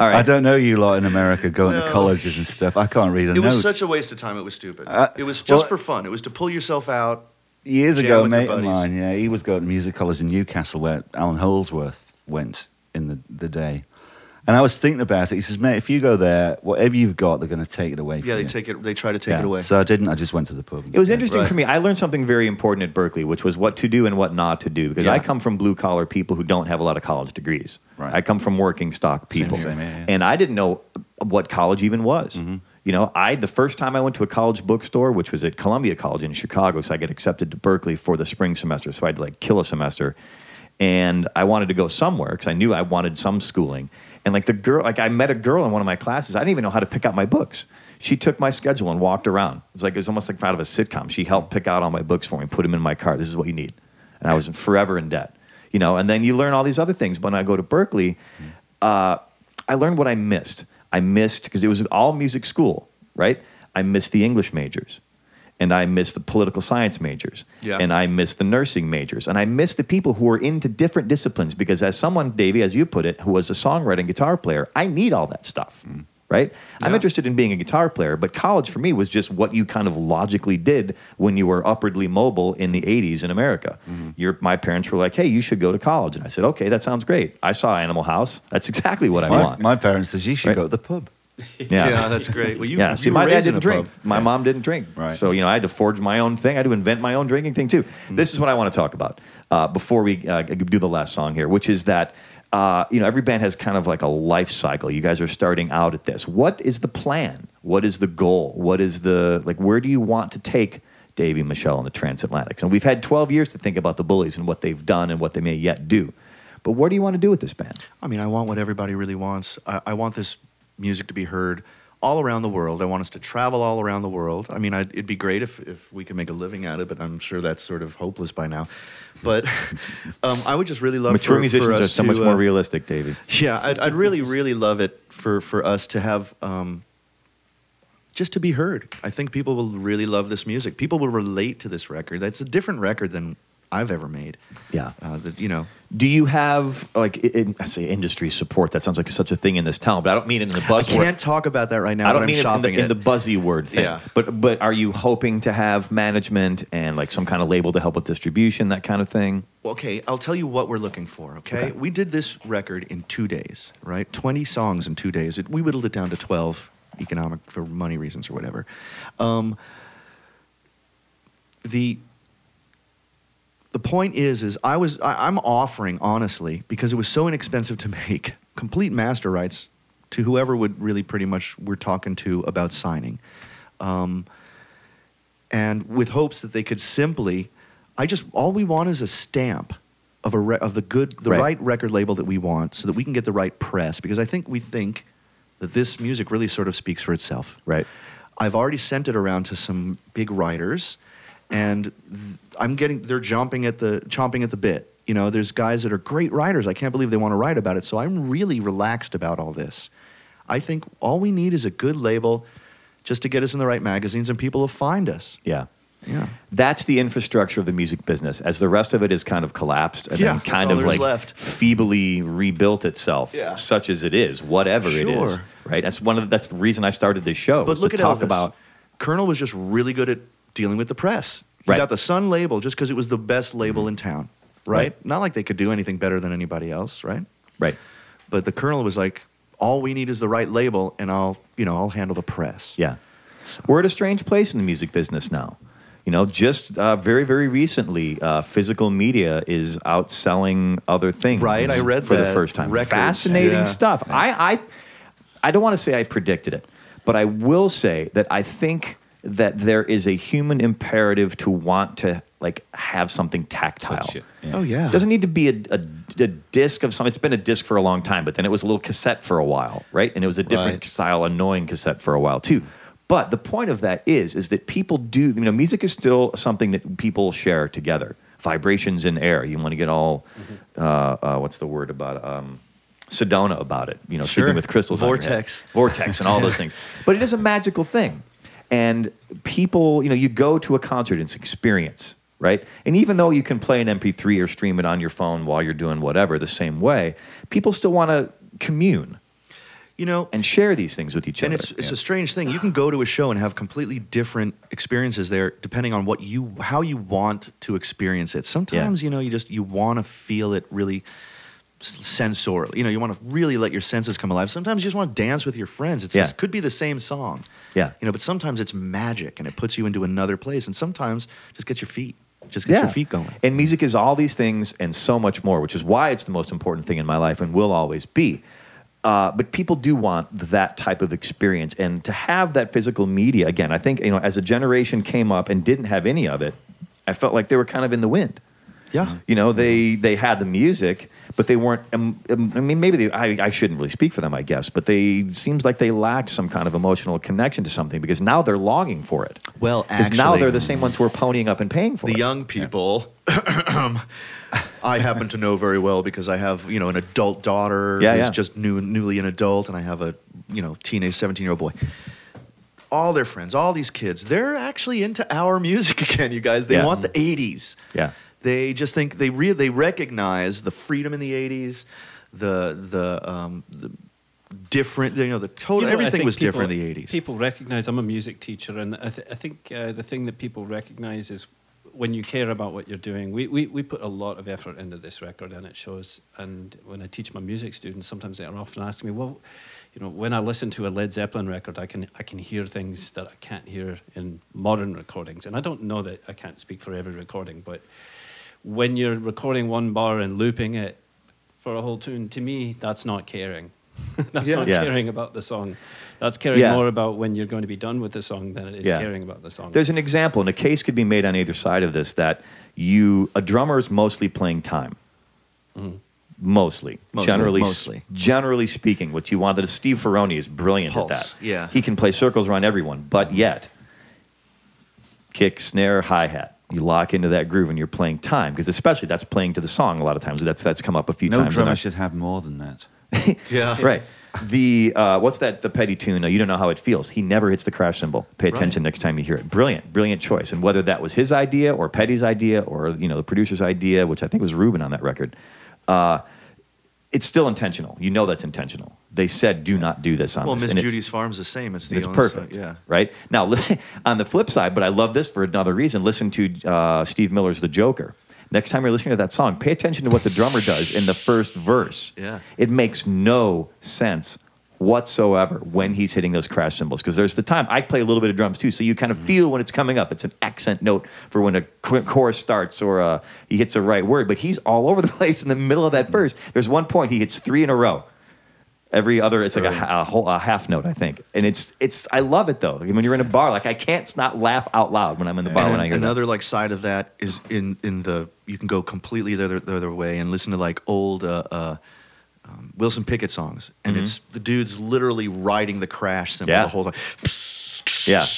All right. I don't know you lot in America going No. to colleges and stuff. I can't read a It note. was such a waste of time. It was stupid. Uh, it was just well- for fun. It was to pull yourself out. Years ago, a mate of mine, yeah, he was going to music college in Newcastle where Alan Holsworth went in the, the day. And I was thinking about it. He says, mate, if you go there, whatever you've got, they're going to take it away from Yeah, they you. take it. They try to take Yeah. it away. So I didn't. I just went to the pub. It was interesting Right. for me. I learned something very important at Berkeley, which was what to do and what not to do. Because Yeah. I come from blue collar people who don't have a lot of college degrees. Right. I come from working stock people, here. Same here, yeah. and I didn't know what college even was. Mm-hmm. You know, I the first time I went to a college bookstore, which was at Columbia College in Chicago, so I got accepted to Berkeley for the spring semester. So I had to like kill a semester, and I wanted to go somewhere because I knew I wanted some schooling. And like the girl, like I met a girl in one of my classes. I didn't even know how to pick out my books. She took my schedule and walked around. It was like it was almost like out of a sitcom. She helped pick out all my books for me, put them in my car. This is what you need, and I was forever in debt. You know, and then you learn all these other things. When I go to Berkeley, uh, I learned what I missed. I missed because it was all music school, right? I missed the English majors, and I missed the political science majors, Yeah. and I missed the nursing majors, and I missed the people who were into different disciplines. Because as someone, Davey, as you put it, who was a songwriter and guitar player, I need all that stuff. Mm. Right? I'm interested in being a guitar player, but college for me was just what you kind of logically did when you were upwardly mobile in the 80s in America. Your, my parents were like, hey, you should go to college. And I said, okay, that sounds great. I saw Animal House. That's exactly what I My, want. my parents says you should Right. go to the pub. yeah. that's great. Well, you, yeah, you see, were my dad didn't drink. pub. My mom didn't drink. Right. So, you know, I had to forge my own thing. I had to invent my own drinking thing, too. This is what I want to talk about uh, before we uh, do the last song here, which is that, uh, you know, every band has kind of like a life cycle. You guys are starting out at this. What is the plan? What is the goal? What is the, like, where do you want to take Davey, Michelle, and the Transatlantics? And we've had 12 years to think about the Bullies and what they've done and what they may yet do. But what do you want to do with this band? I mean, I want what everybody really wants. I, I want this music to be heard all around the world. I want us to travel all around the world. I mean, I'd, it'd be great if, if we could make a living at it, but I'm sure that's sort of hopeless by now. But um, I would just really love Mature for, musicians for are so to, much more uh, realistic, Davey. Yeah, I'd, I'd really, really love it for, for us to have um, just to be heard. I think people will really love this music. People will relate to this record. That's a different record than I've ever made. Yeah. Uh, that, you know, Do you have like i- in, I say industry support? That sounds like such a thing in this town, but I don't mean it in the I buzzword. can't talk about that right now. I don't mean it in the, in the buzzy word thing. Yeah. But but are you hoping to have management and like some kind of label to help with distribution, that kind of thing? Okay, I'll tell you what we're looking for, okay? Okay. We did this record in two days, right? 20 songs in two days. It, we whittled it down to 12, economic, for money reasons or whatever. Um, the, the point is, is I was I, I'm offering honestly because it was so inexpensive to make complete master rights to whoever would really pretty much we're talking to about signing, um, and with hopes that they could simply, I just all we want is a stamp of a re- of the good the Right. right record label that we want so that we can get the right press because I think we think that this music really sort of speaks for itself. Right. I've already sent it around to some big writers, and th- I'm getting they're jumping at the chomping at the bit. You know, there's guys that are great writers. I can't believe they want to write about it. So I'm really relaxed about all this. I think all we need is a good label, just to get us in the right magazines, and people will find us. Yeah. Yeah. That's the infrastructure of the music business. As the rest of it is kind of collapsed and Yeah, then kind of like left. feebly rebuilt itself, Yeah. such as it is, whatever it is. Right. That's one of the, that's the reason I started this show. But look to at talk Elvis. about Colonel was just really good at dealing with the press. He Right. got the Sun label just because it was the best label in town, right? Right. Not like they could do anything better than anybody else, right? right. But the Colonel was like, all we need is the right label, and I'll, you know, I'll handle the press. Yeah. We're at a strange place in the music business now. You know, just uh, very, very recently, uh, physical media is outselling other things. Right, I read for the first time. Records, Fascinating yeah. stuff. I, I, I don't want to say I predicted it, but I will say that I think that there is a human imperative to want to like have something tactile. Yeah. Oh yeah. It doesn't need to be a, a, a disc of something. It's been a disc for a long time, but then it was a little cassette for a while, right? And it was a different Right. style, annoying cassette for a while too. But the point of that is, is that people do. You know, music is still something that people share together. Vibrations in air. You want to get all, uh, uh, what's the word about um, Sedona about it? You know, Sure. sleeping with crystals. on your head. Vortex. vortex, and all those things. But it is a magical thing, and people, you know, you go to a concert, it's experience, right? And even though you can play an MP3 or stream it on your phone while you're doing whatever, the same way, people still want to commune you know, and share these things with each and other. And it's it's a strange thing. You can go to a show and have completely different experiences there, depending on what you how you want to experience it. Sometimes you know you just you want to feel it really s- sensorial. You know, you want to really let your senses come alive. Sometimes you just want to dance with your friends. It's Yeah. this could be the same song. Yeah. You know, but sometimes it's magic and it puts you into another place. And sometimes just get your feet, just get your feet going. And music is all these things and so much more, which is why it's the most important thing in my life and will always be. Uh, but people do want that type of experience, and to have that physical media again. I think you know, as a generation came up and didn't have any of it, I felt like they were kind of in the wind. Yeah. You know, they they had the music, but they weren't. Um, um, I mean, maybe they, I, I shouldn't really speak for them, I guess, but they seems like they lacked some kind of emotional connection to something because now they're longing for it. Well, because now actually- they're the same ones who are ponying up and paying for the it. young people I happen to know very well because I have you know an adult daughter Yeah, who's yeah. just new, newly an adult, and I have a you know teenage seventeen year old boy. All their friends, all these kids, they're actually into our music again. You guys, they Yeah. want the '80s. Yeah. They just think they re- they recognize the freedom in the '80s, the the um, the different. You know, the total You know, everything was different in the '80s. People recognize I'm a music teacher, and I, th- I think uh, the thing that people recognize is when you care about what you're doing. We, we, we put a lot of effort into this record, and it shows. And when I teach my music students, sometimes they are often asking me, well, you know, when I listen to a Led Zeppelin record, I can I can hear things that I can't hear in modern recordings. And I don't know that I can't speak for every recording, but when you're recording one bar and looping it for a whole tune, to me, that's not caring. that's Yeah. not Yeah. caring about the song. That's caring Yeah. more about when you're going to be done with the song than it is Yeah. caring about the song. There's an example, and a case could be made on either side of this that you a drummer is mostly playing time. Mm-hmm. Mostly, Mostly, generally, mostly. generally speaking, what you want. That Steve Ferroni is brilliant Pulse, at that. yeah. he can play circles around everyone, but yet, kick, snare, hi hat. You lock into that groove, and you're playing time because, especially, that's playing to the song. A lot of times, that's that's come up a few No times. in drummer our- should have more than that. yeah, right. The uh, what's that? The petty tune. Uh, you don't know how it feels. He never hits the crash cymbal. Pay attention next time you hear it. Brilliant, brilliant choice. And whether that was his idea or Petty's idea or you know the producer's idea, which I think was Ruben on that record, uh, it's still intentional. You know that's intentional. They said, "Do not do this on Well, this." Miss and it's- Judy's Farm's the same. It's the it's perfect. song- yeah. Right now, on the flip side, but I love this for another reason. Listen to uh, Steve Miller's "The Joker." Next time you're listening to that song, pay attention to what the drummer does in the first verse. Yeah. it makes no sense whatsoever when he's hitting those crash cymbals because there's the time I play a little bit of drums too, so you kind of feel when it's coming up. It's an accent note for when a chorus starts or uh, he hits a right word, but he's all over the place in the middle of that verse. There's one point he hits three in a row. Every other, it's like a, a whole a half note, I think, and it's it's. I love it though. Like, when you're in a bar, like I can't not laugh out loud when I'm in the bar when I And hear that. another like side of that is in in the you can go completely the other, the other way and listen to like old uh, uh, um, Wilson Pickett songs, and it's the dude's literally riding the crash cymbal Mm-hmm. Yeah. the whole time. Yeah.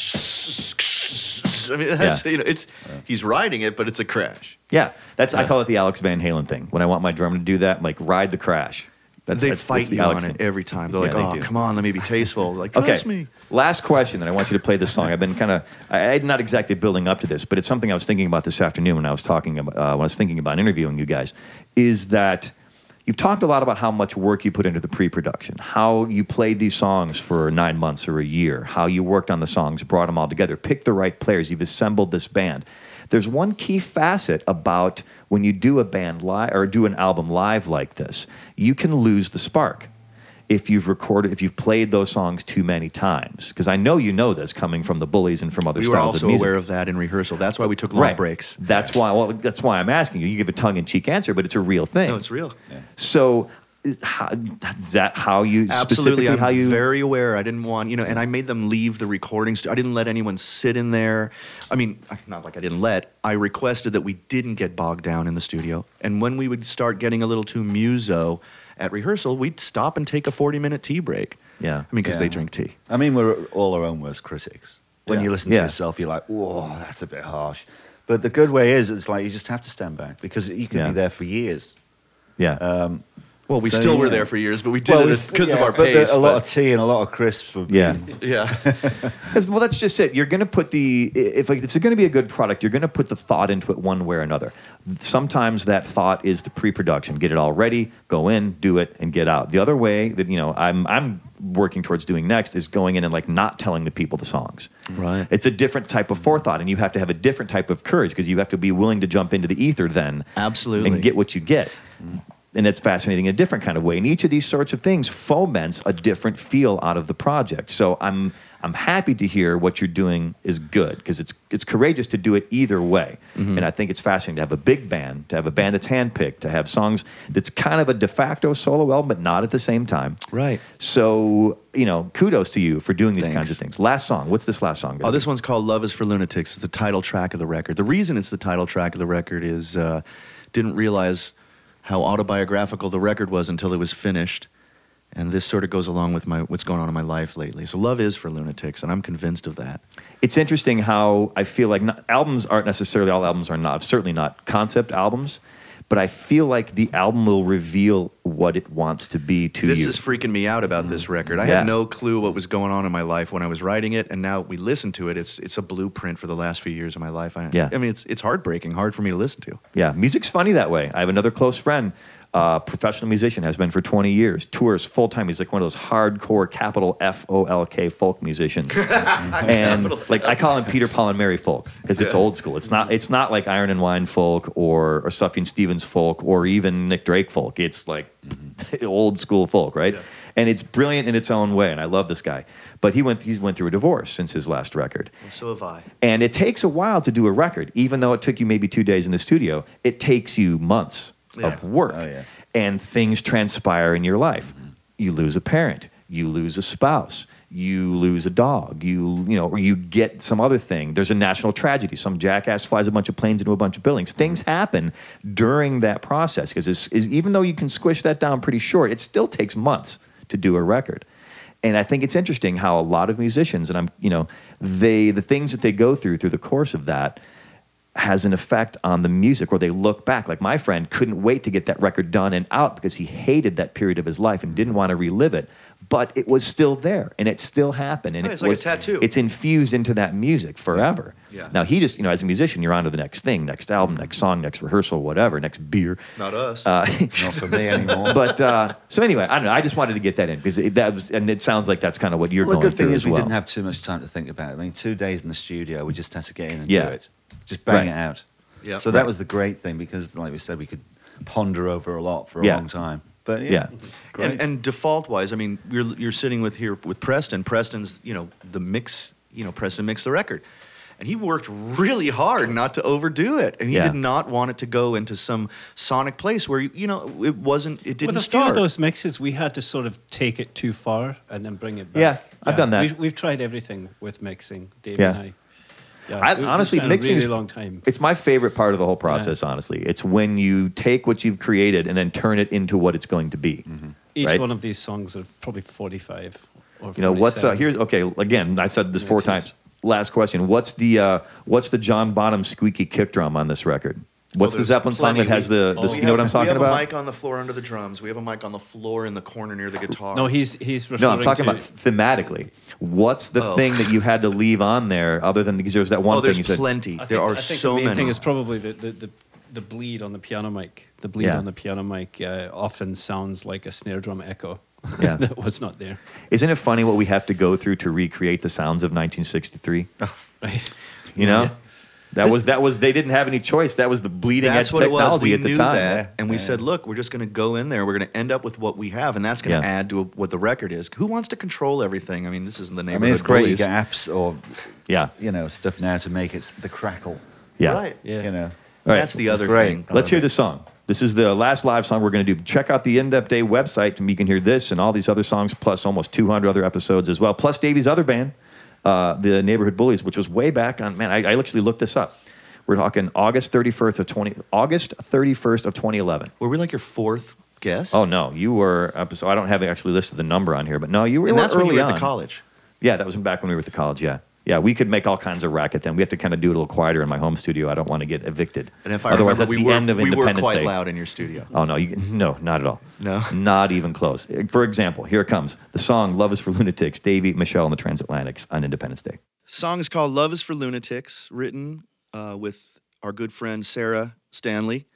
I mean, that's, you know, it's he's riding it, but it's a crash. Yeah, that's I call it the Alex Van Halen thing. When I want my drummer to do that, I'm like ride the crash. That's, they that's, fight that's the you Alex on it every time. They're Yeah, like, "Oh, come on, let me be tasteful." Like, Okay. me. Last question, and I want you to play this song. I've been kind of, I, I'm not exactly building up to this, but it's something I was thinking about this afternoon when I was talking about, uh, when I was thinking about interviewing you guys. Is that you've talked a lot about how much work you put into the pre-production, how you played these songs for nine months or a year, how you worked on the songs, brought them all together, picked the right players, you've assembled this band. There's one key facet about when you do a band live or do an album live like this, you can lose the spark if you've recorded, if you've played those songs too many times. Because I know you know this coming from the bullies and from other We were styles also of music. aware of that in rehearsal. That's why we took long right. breaks. That's why. Well, that's why I'm asking you. You give a tongue-in-cheek answer, but it's a real thing. No, it's real. So, is, how, is that how you Absolutely, specifically I'm how you? very aware. I didn't want you know, and I made them leave the recording studio. I didn't let anyone sit in there. I mean, not like I didn't let. I requested that we didn't get bogged down in the studio, and when we would start getting a little too muso at rehearsal, we'd stop and take a 40 minute tea break. Yeah. I mean, because Yeah. they drink tea. I mean, we're all our own worst critics. When Yeah. you listen to Yeah. yourself, you're like, whoa, that's a bit harsh. But the good way is, it's like you just have to stand back because you could Yeah. be there for years. yeah. Um, Well, we So, still were there for years, but we did well, it it's- because of yeah, our but the- pace. a lot of tea and a lot of crisps. For Yeah. being- yeah. 'Cause, well, that's just it. You're going to put the if if it's going to be a good product, you're going to put the thought into it one way or another. Sometimes that thought is the pre-production. Get it all ready, go in, do it, and get out. The other way that you know I'm I'm working towards doing next is going in and like not telling the people the songs. Right. It's a different type of forethought, and you have to have a different type of courage because you have to be willing to jump into the ether then, Absolutely. and get what you get. And it's fascinating in a different kind of way. And each of these sorts of things foments a different feel out of the project. So I'm I'm happy to hear what you're doing is good because it's it's courageous to do it either way. Mm-hmm. And I think it's fascinating to have a big band, to have a band that's handpicked, to have songs that's kind of a de facto solo album, but not at the same time. Right. So you know, kudos to you for doing these Thanks. kinds of things. Last song, what's this last song? Oh, be? this one's called "Love Is for Lunatics." It's the title track of the record. The reason it's the title track of the record is uh, didn't realize how autobiographical the record was until it was finished, and this sort of goes along with my what's going on in my life lately. So, "Love Is for Lunatics," and I'm convinced of that. it's interesting how I feel like not, albums aren't necessarily all albums are not certainly not concept albums, but I feel like the album will reveal what it wants to be to This you. This is freaking me out about this record. I Yeah. had no clue what was going on in my life when I was writing it, and now we listen to it. It's it's a blueprint for the last few years of my life. I, Yeah. I mean, it's it's heartbreaking, hard for me to listen to. yeah, music's funny that way. I have another close friend, uh, professional musician, has been for 20 years, tours full time. He's like one of those hardcore capital F O L K folk musicians, and like I call him Peter Paul and Mary folk because it's old school. It's not it's not like Iron and Wine folk or or Sufjan Stevens folk or even Nick Drake folk. It's like old school folk, right? And it's brilliant in its own way, and I love this guy. But he went he's went through a divorce since his last record. So have I. And it takes a while to do a record, even though it took you maybe two days in the studio. It takes you months Yeah. of work, Oh, yeah. and things transpire in your life. Mm-hmm. You lose a parent, you lose a spouse, you lose a dog, you you know, or you get some other thing. There's a national tragedy. Some jackass flies a bunch of planes into a bunch of buildings. Mm-hmm. Things happen during that process because is even though you can squish that down pretty short, it still takes months to do a record. And I think it's interesting how a lot of musicians, and I'm, you know, they the things that they go through through the course of that has an effect on the music, or they look back. Like my friend couldn't wait to get that record done and out because he hated that period of his life and didn't want to relive it. But it was still there, and it still happened, and Right, it it's like a tattoo. It's infused into that music forever. Yeah. Now he just, you know, as a musician, you're on to the next thing, next album, next song, next rehearsal, whatever, next beer. Not us. Uh, Not for me anymore. but uh, so anyway, I don't know. I just wanted to get that in because it, that was, and it sounds like that's kind of what you're well, the good thing through is as we well. didn't have too much time to think about it. I mean, two days in the studio, we just had to get in and Yeah. do it. Just bang Right. it out. Yeah. So that Right. was the great thing because, like we said, we could ponder over a lot for a Yeah. long time. But yeah, Yeah. And, and default wise, I mean, you're you're sitting with here with Preston. Preston's, you know, the mix. You know, Preston mixed the record, and he worked really hard not to overdo it, and he Yeah. did not want it to go into some sonic place where you know it wasn't. It didn't With a start. few of those mixes, we had to sort of take it too far and then bring it back. Yeah, I've done that. We've, we've tried everything with mixing, Dave Yeah. and I. Yeah, I, we- we honestly, spent a mixing really is long time. It's my favorite part of the whole process. Honestly, it's when you take what you've created and then turn it into what it's going to be. Each right? one of these songs are probably 45 or You know what's uh, here's okay. Again, I said this four Mixes. times. Last question: What's the uh, what's the John Bonham squeaky kick drum on this record? What's Oh, the Zeppelin song that has the? The oh, you know what I'm talking about? we have about? a mic on the floor under the drums. We have a mic on the floor in the corner near the guitar. No, he's he's referring no, I'm talking to, about thematically. What's the Oh. thing that you had to leave on there other than because there's that one oh, thing there's you said? plenty. I think, there are I think so the main many. thing is probably the, the, the, the bleed on the piano mic. The bleed Yeah. on the piano mic uh, often sounds like a snare drum echo Yeah. that was not there. Isn't it funny what we have to go through to recreate the sounds of 1963? Right? You know, that was that was they didn't have any choice. That was the bleeding edge what was. technology We at the knew time. that, and we Yeah. said, "Look, we're just going to go in there. We're going to end up with what we have, and that's going to Yeah. add to what the record is. Who wants to control everything? I mean, this isn't the I neighborhood mean, it's great. You bullies. get apps or Yeah, you know stuff now to make it the crackle. yeah. Right. Yeah. You know, All right. That's the other great. thing. Let's hear the song. This is the last live song we're going to do. Check out the End Up Day website, and you can hear this and all these other songs, plus almost 200 other episodes as well. Plus Davey's other band, uh, the Neighborhood Bullies, which was way back on. Man, I, I actually looked this up. We're talking August 31st of 20 August 31st of 2011. Were we like your fourth guest? Oh no, you were episode. I don't have actually listed the number on here, but no, you were and that's early when you were at on. the college. Yeah, that was back when we were at the college. Yeah, yeah, we could make all kinds of racket then. We have to kind of do it a little quieter in my home studio. I don't want to get evicted. And if I Otherwise, remember, that's we the were end of we were Independence quite Day. loud in your studio. Oh no, you no, not at all. No? not even close. For example, here it comes. The song "Love Is for Lunatics." Davey, Michelle, and the Transatlantics on Independence Day. Song is called "Love Is for Lunatics," written uh, with our good friend Sarah Stanley,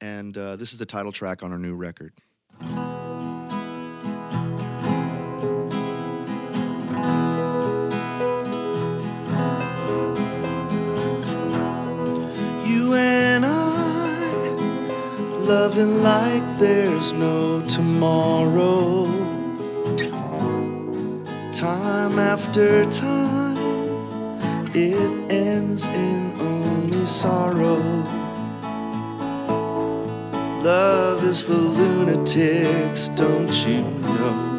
and uh, this is the title track on our new record. Loving like there's no tomorrow. Time after time, it ends in only sorrow. Love is for lunatics, don't you know?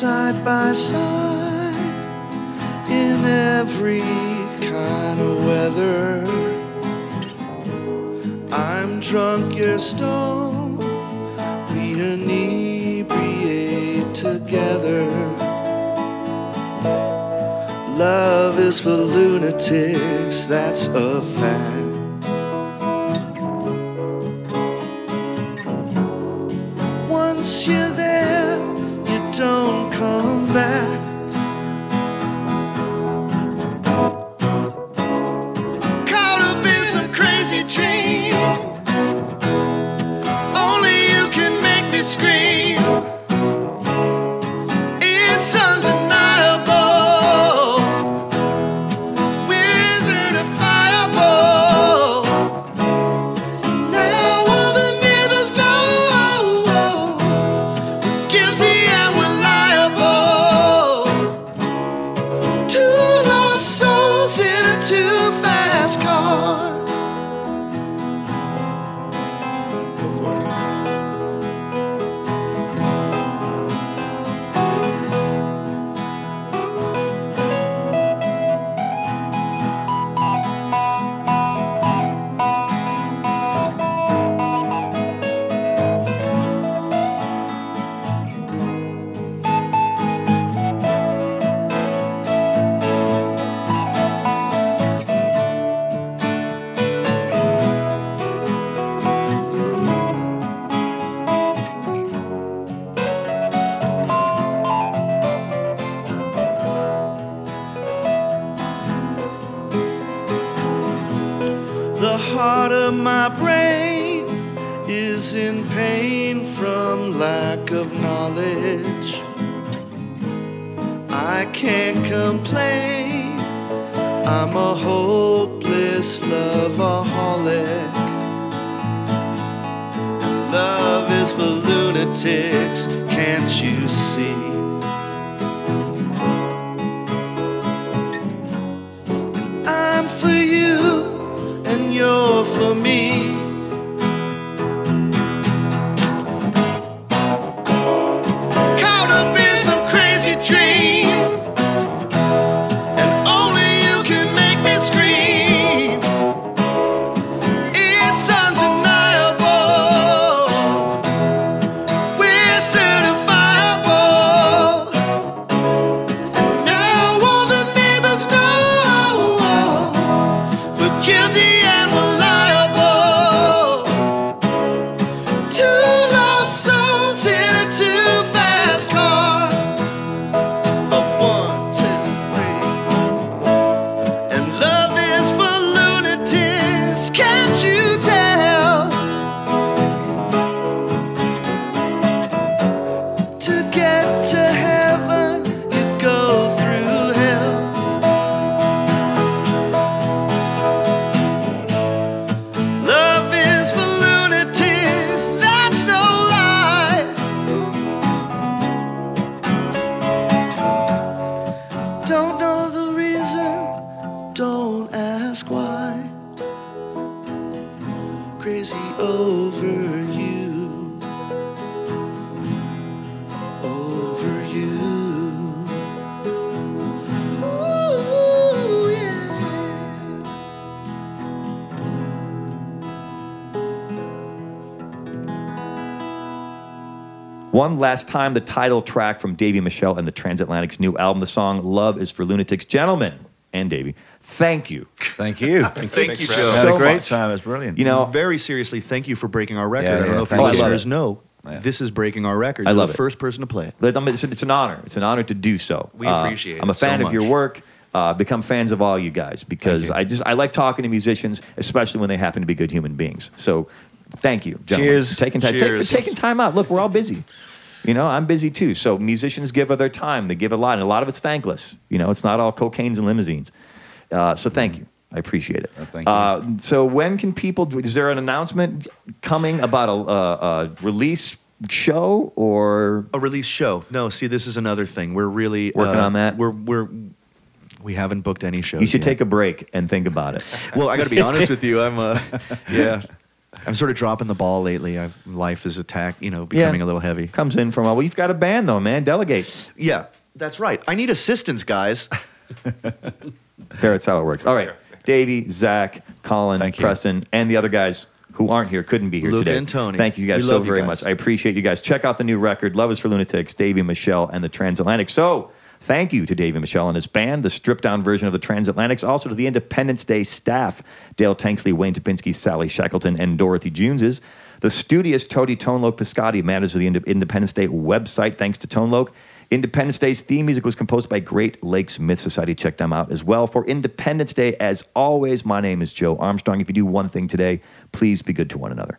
Side by side in every kind of weather. I'm drunk, you're stoned. We inebriate together. Love is for lunatics, that's a fact. One last time, the title track from Davey Michelle and the Transatlantic's new album, the song Love is for Lunatics. Gentlemen, and Davey, thank you. Thank you. Thank you, Thanks for Joe. had a great much. time. It was brilliant. You know, very seriously, thank you for breaking our record. Yeah, I don't yeah, know if thank our you. listeners know. Yeah. This is breaking our record. I You're love the it. first person to play it. But, It's, it's an honor. It's an honor to do so. We Uh, appreciate I'm a it so fan of your work. Uh, become fans of all you guys because you. I just I like talking to musicians, especially when they happen to be good human beings. So, thank you, gentlemen, Cheers. taking time, Cheers. for taking time out. Look, we're all busy. You know, I'm busy too. So musicians give of their time. They give a lot, and a lot of it's thankless. You know, it's not all cocaines and limousines. Uh, so thank you. I appreciate it. Uh, thank you. Uh, so when can people? Is there an announcement coming about a, a, a release show or A release show. No, see, this is another thing. We're really Working uh, on that? We're we're we haven't booked any shows. You should yet. take a break and think about it. Well, I got to be honest with you. I'm uh, yeah. I'm sort of dropping the ball lately. I've, life is attack, you know, becoming a little heavy. Comes in from well, you've got a band though, man. Delegate. Yeah, that's right. I need assistance, guys. There, that's how it works. All right, Davey, Zach, Colin, Thank you. Preston, and the other guys who aren't here, couldn't be here Luca today. and Tony. Thank you guys We so love you very guys. much. I appreciate you guys. Check out the new record, Love is for Lunatics, Davey Michelle, and the Transatlantic. So. Thank you to Davey Michelle and his band, the stripped down version of the Transatlantics. Also to the Independence Day staff, Dale Tanksley, Wayne Topinski, Sally Shackleton, and Dorothy Juneses. The studious Tony Toneloke Piscotti, of the Inde- Independence Day website. Thanks to Toneloke. Independence Day's theme music was composed by Great Lakes Myth Society. Check them out as well. For Independence Day, as always, my name is Joe Armstrong. If you do one thing today, please be good to one another.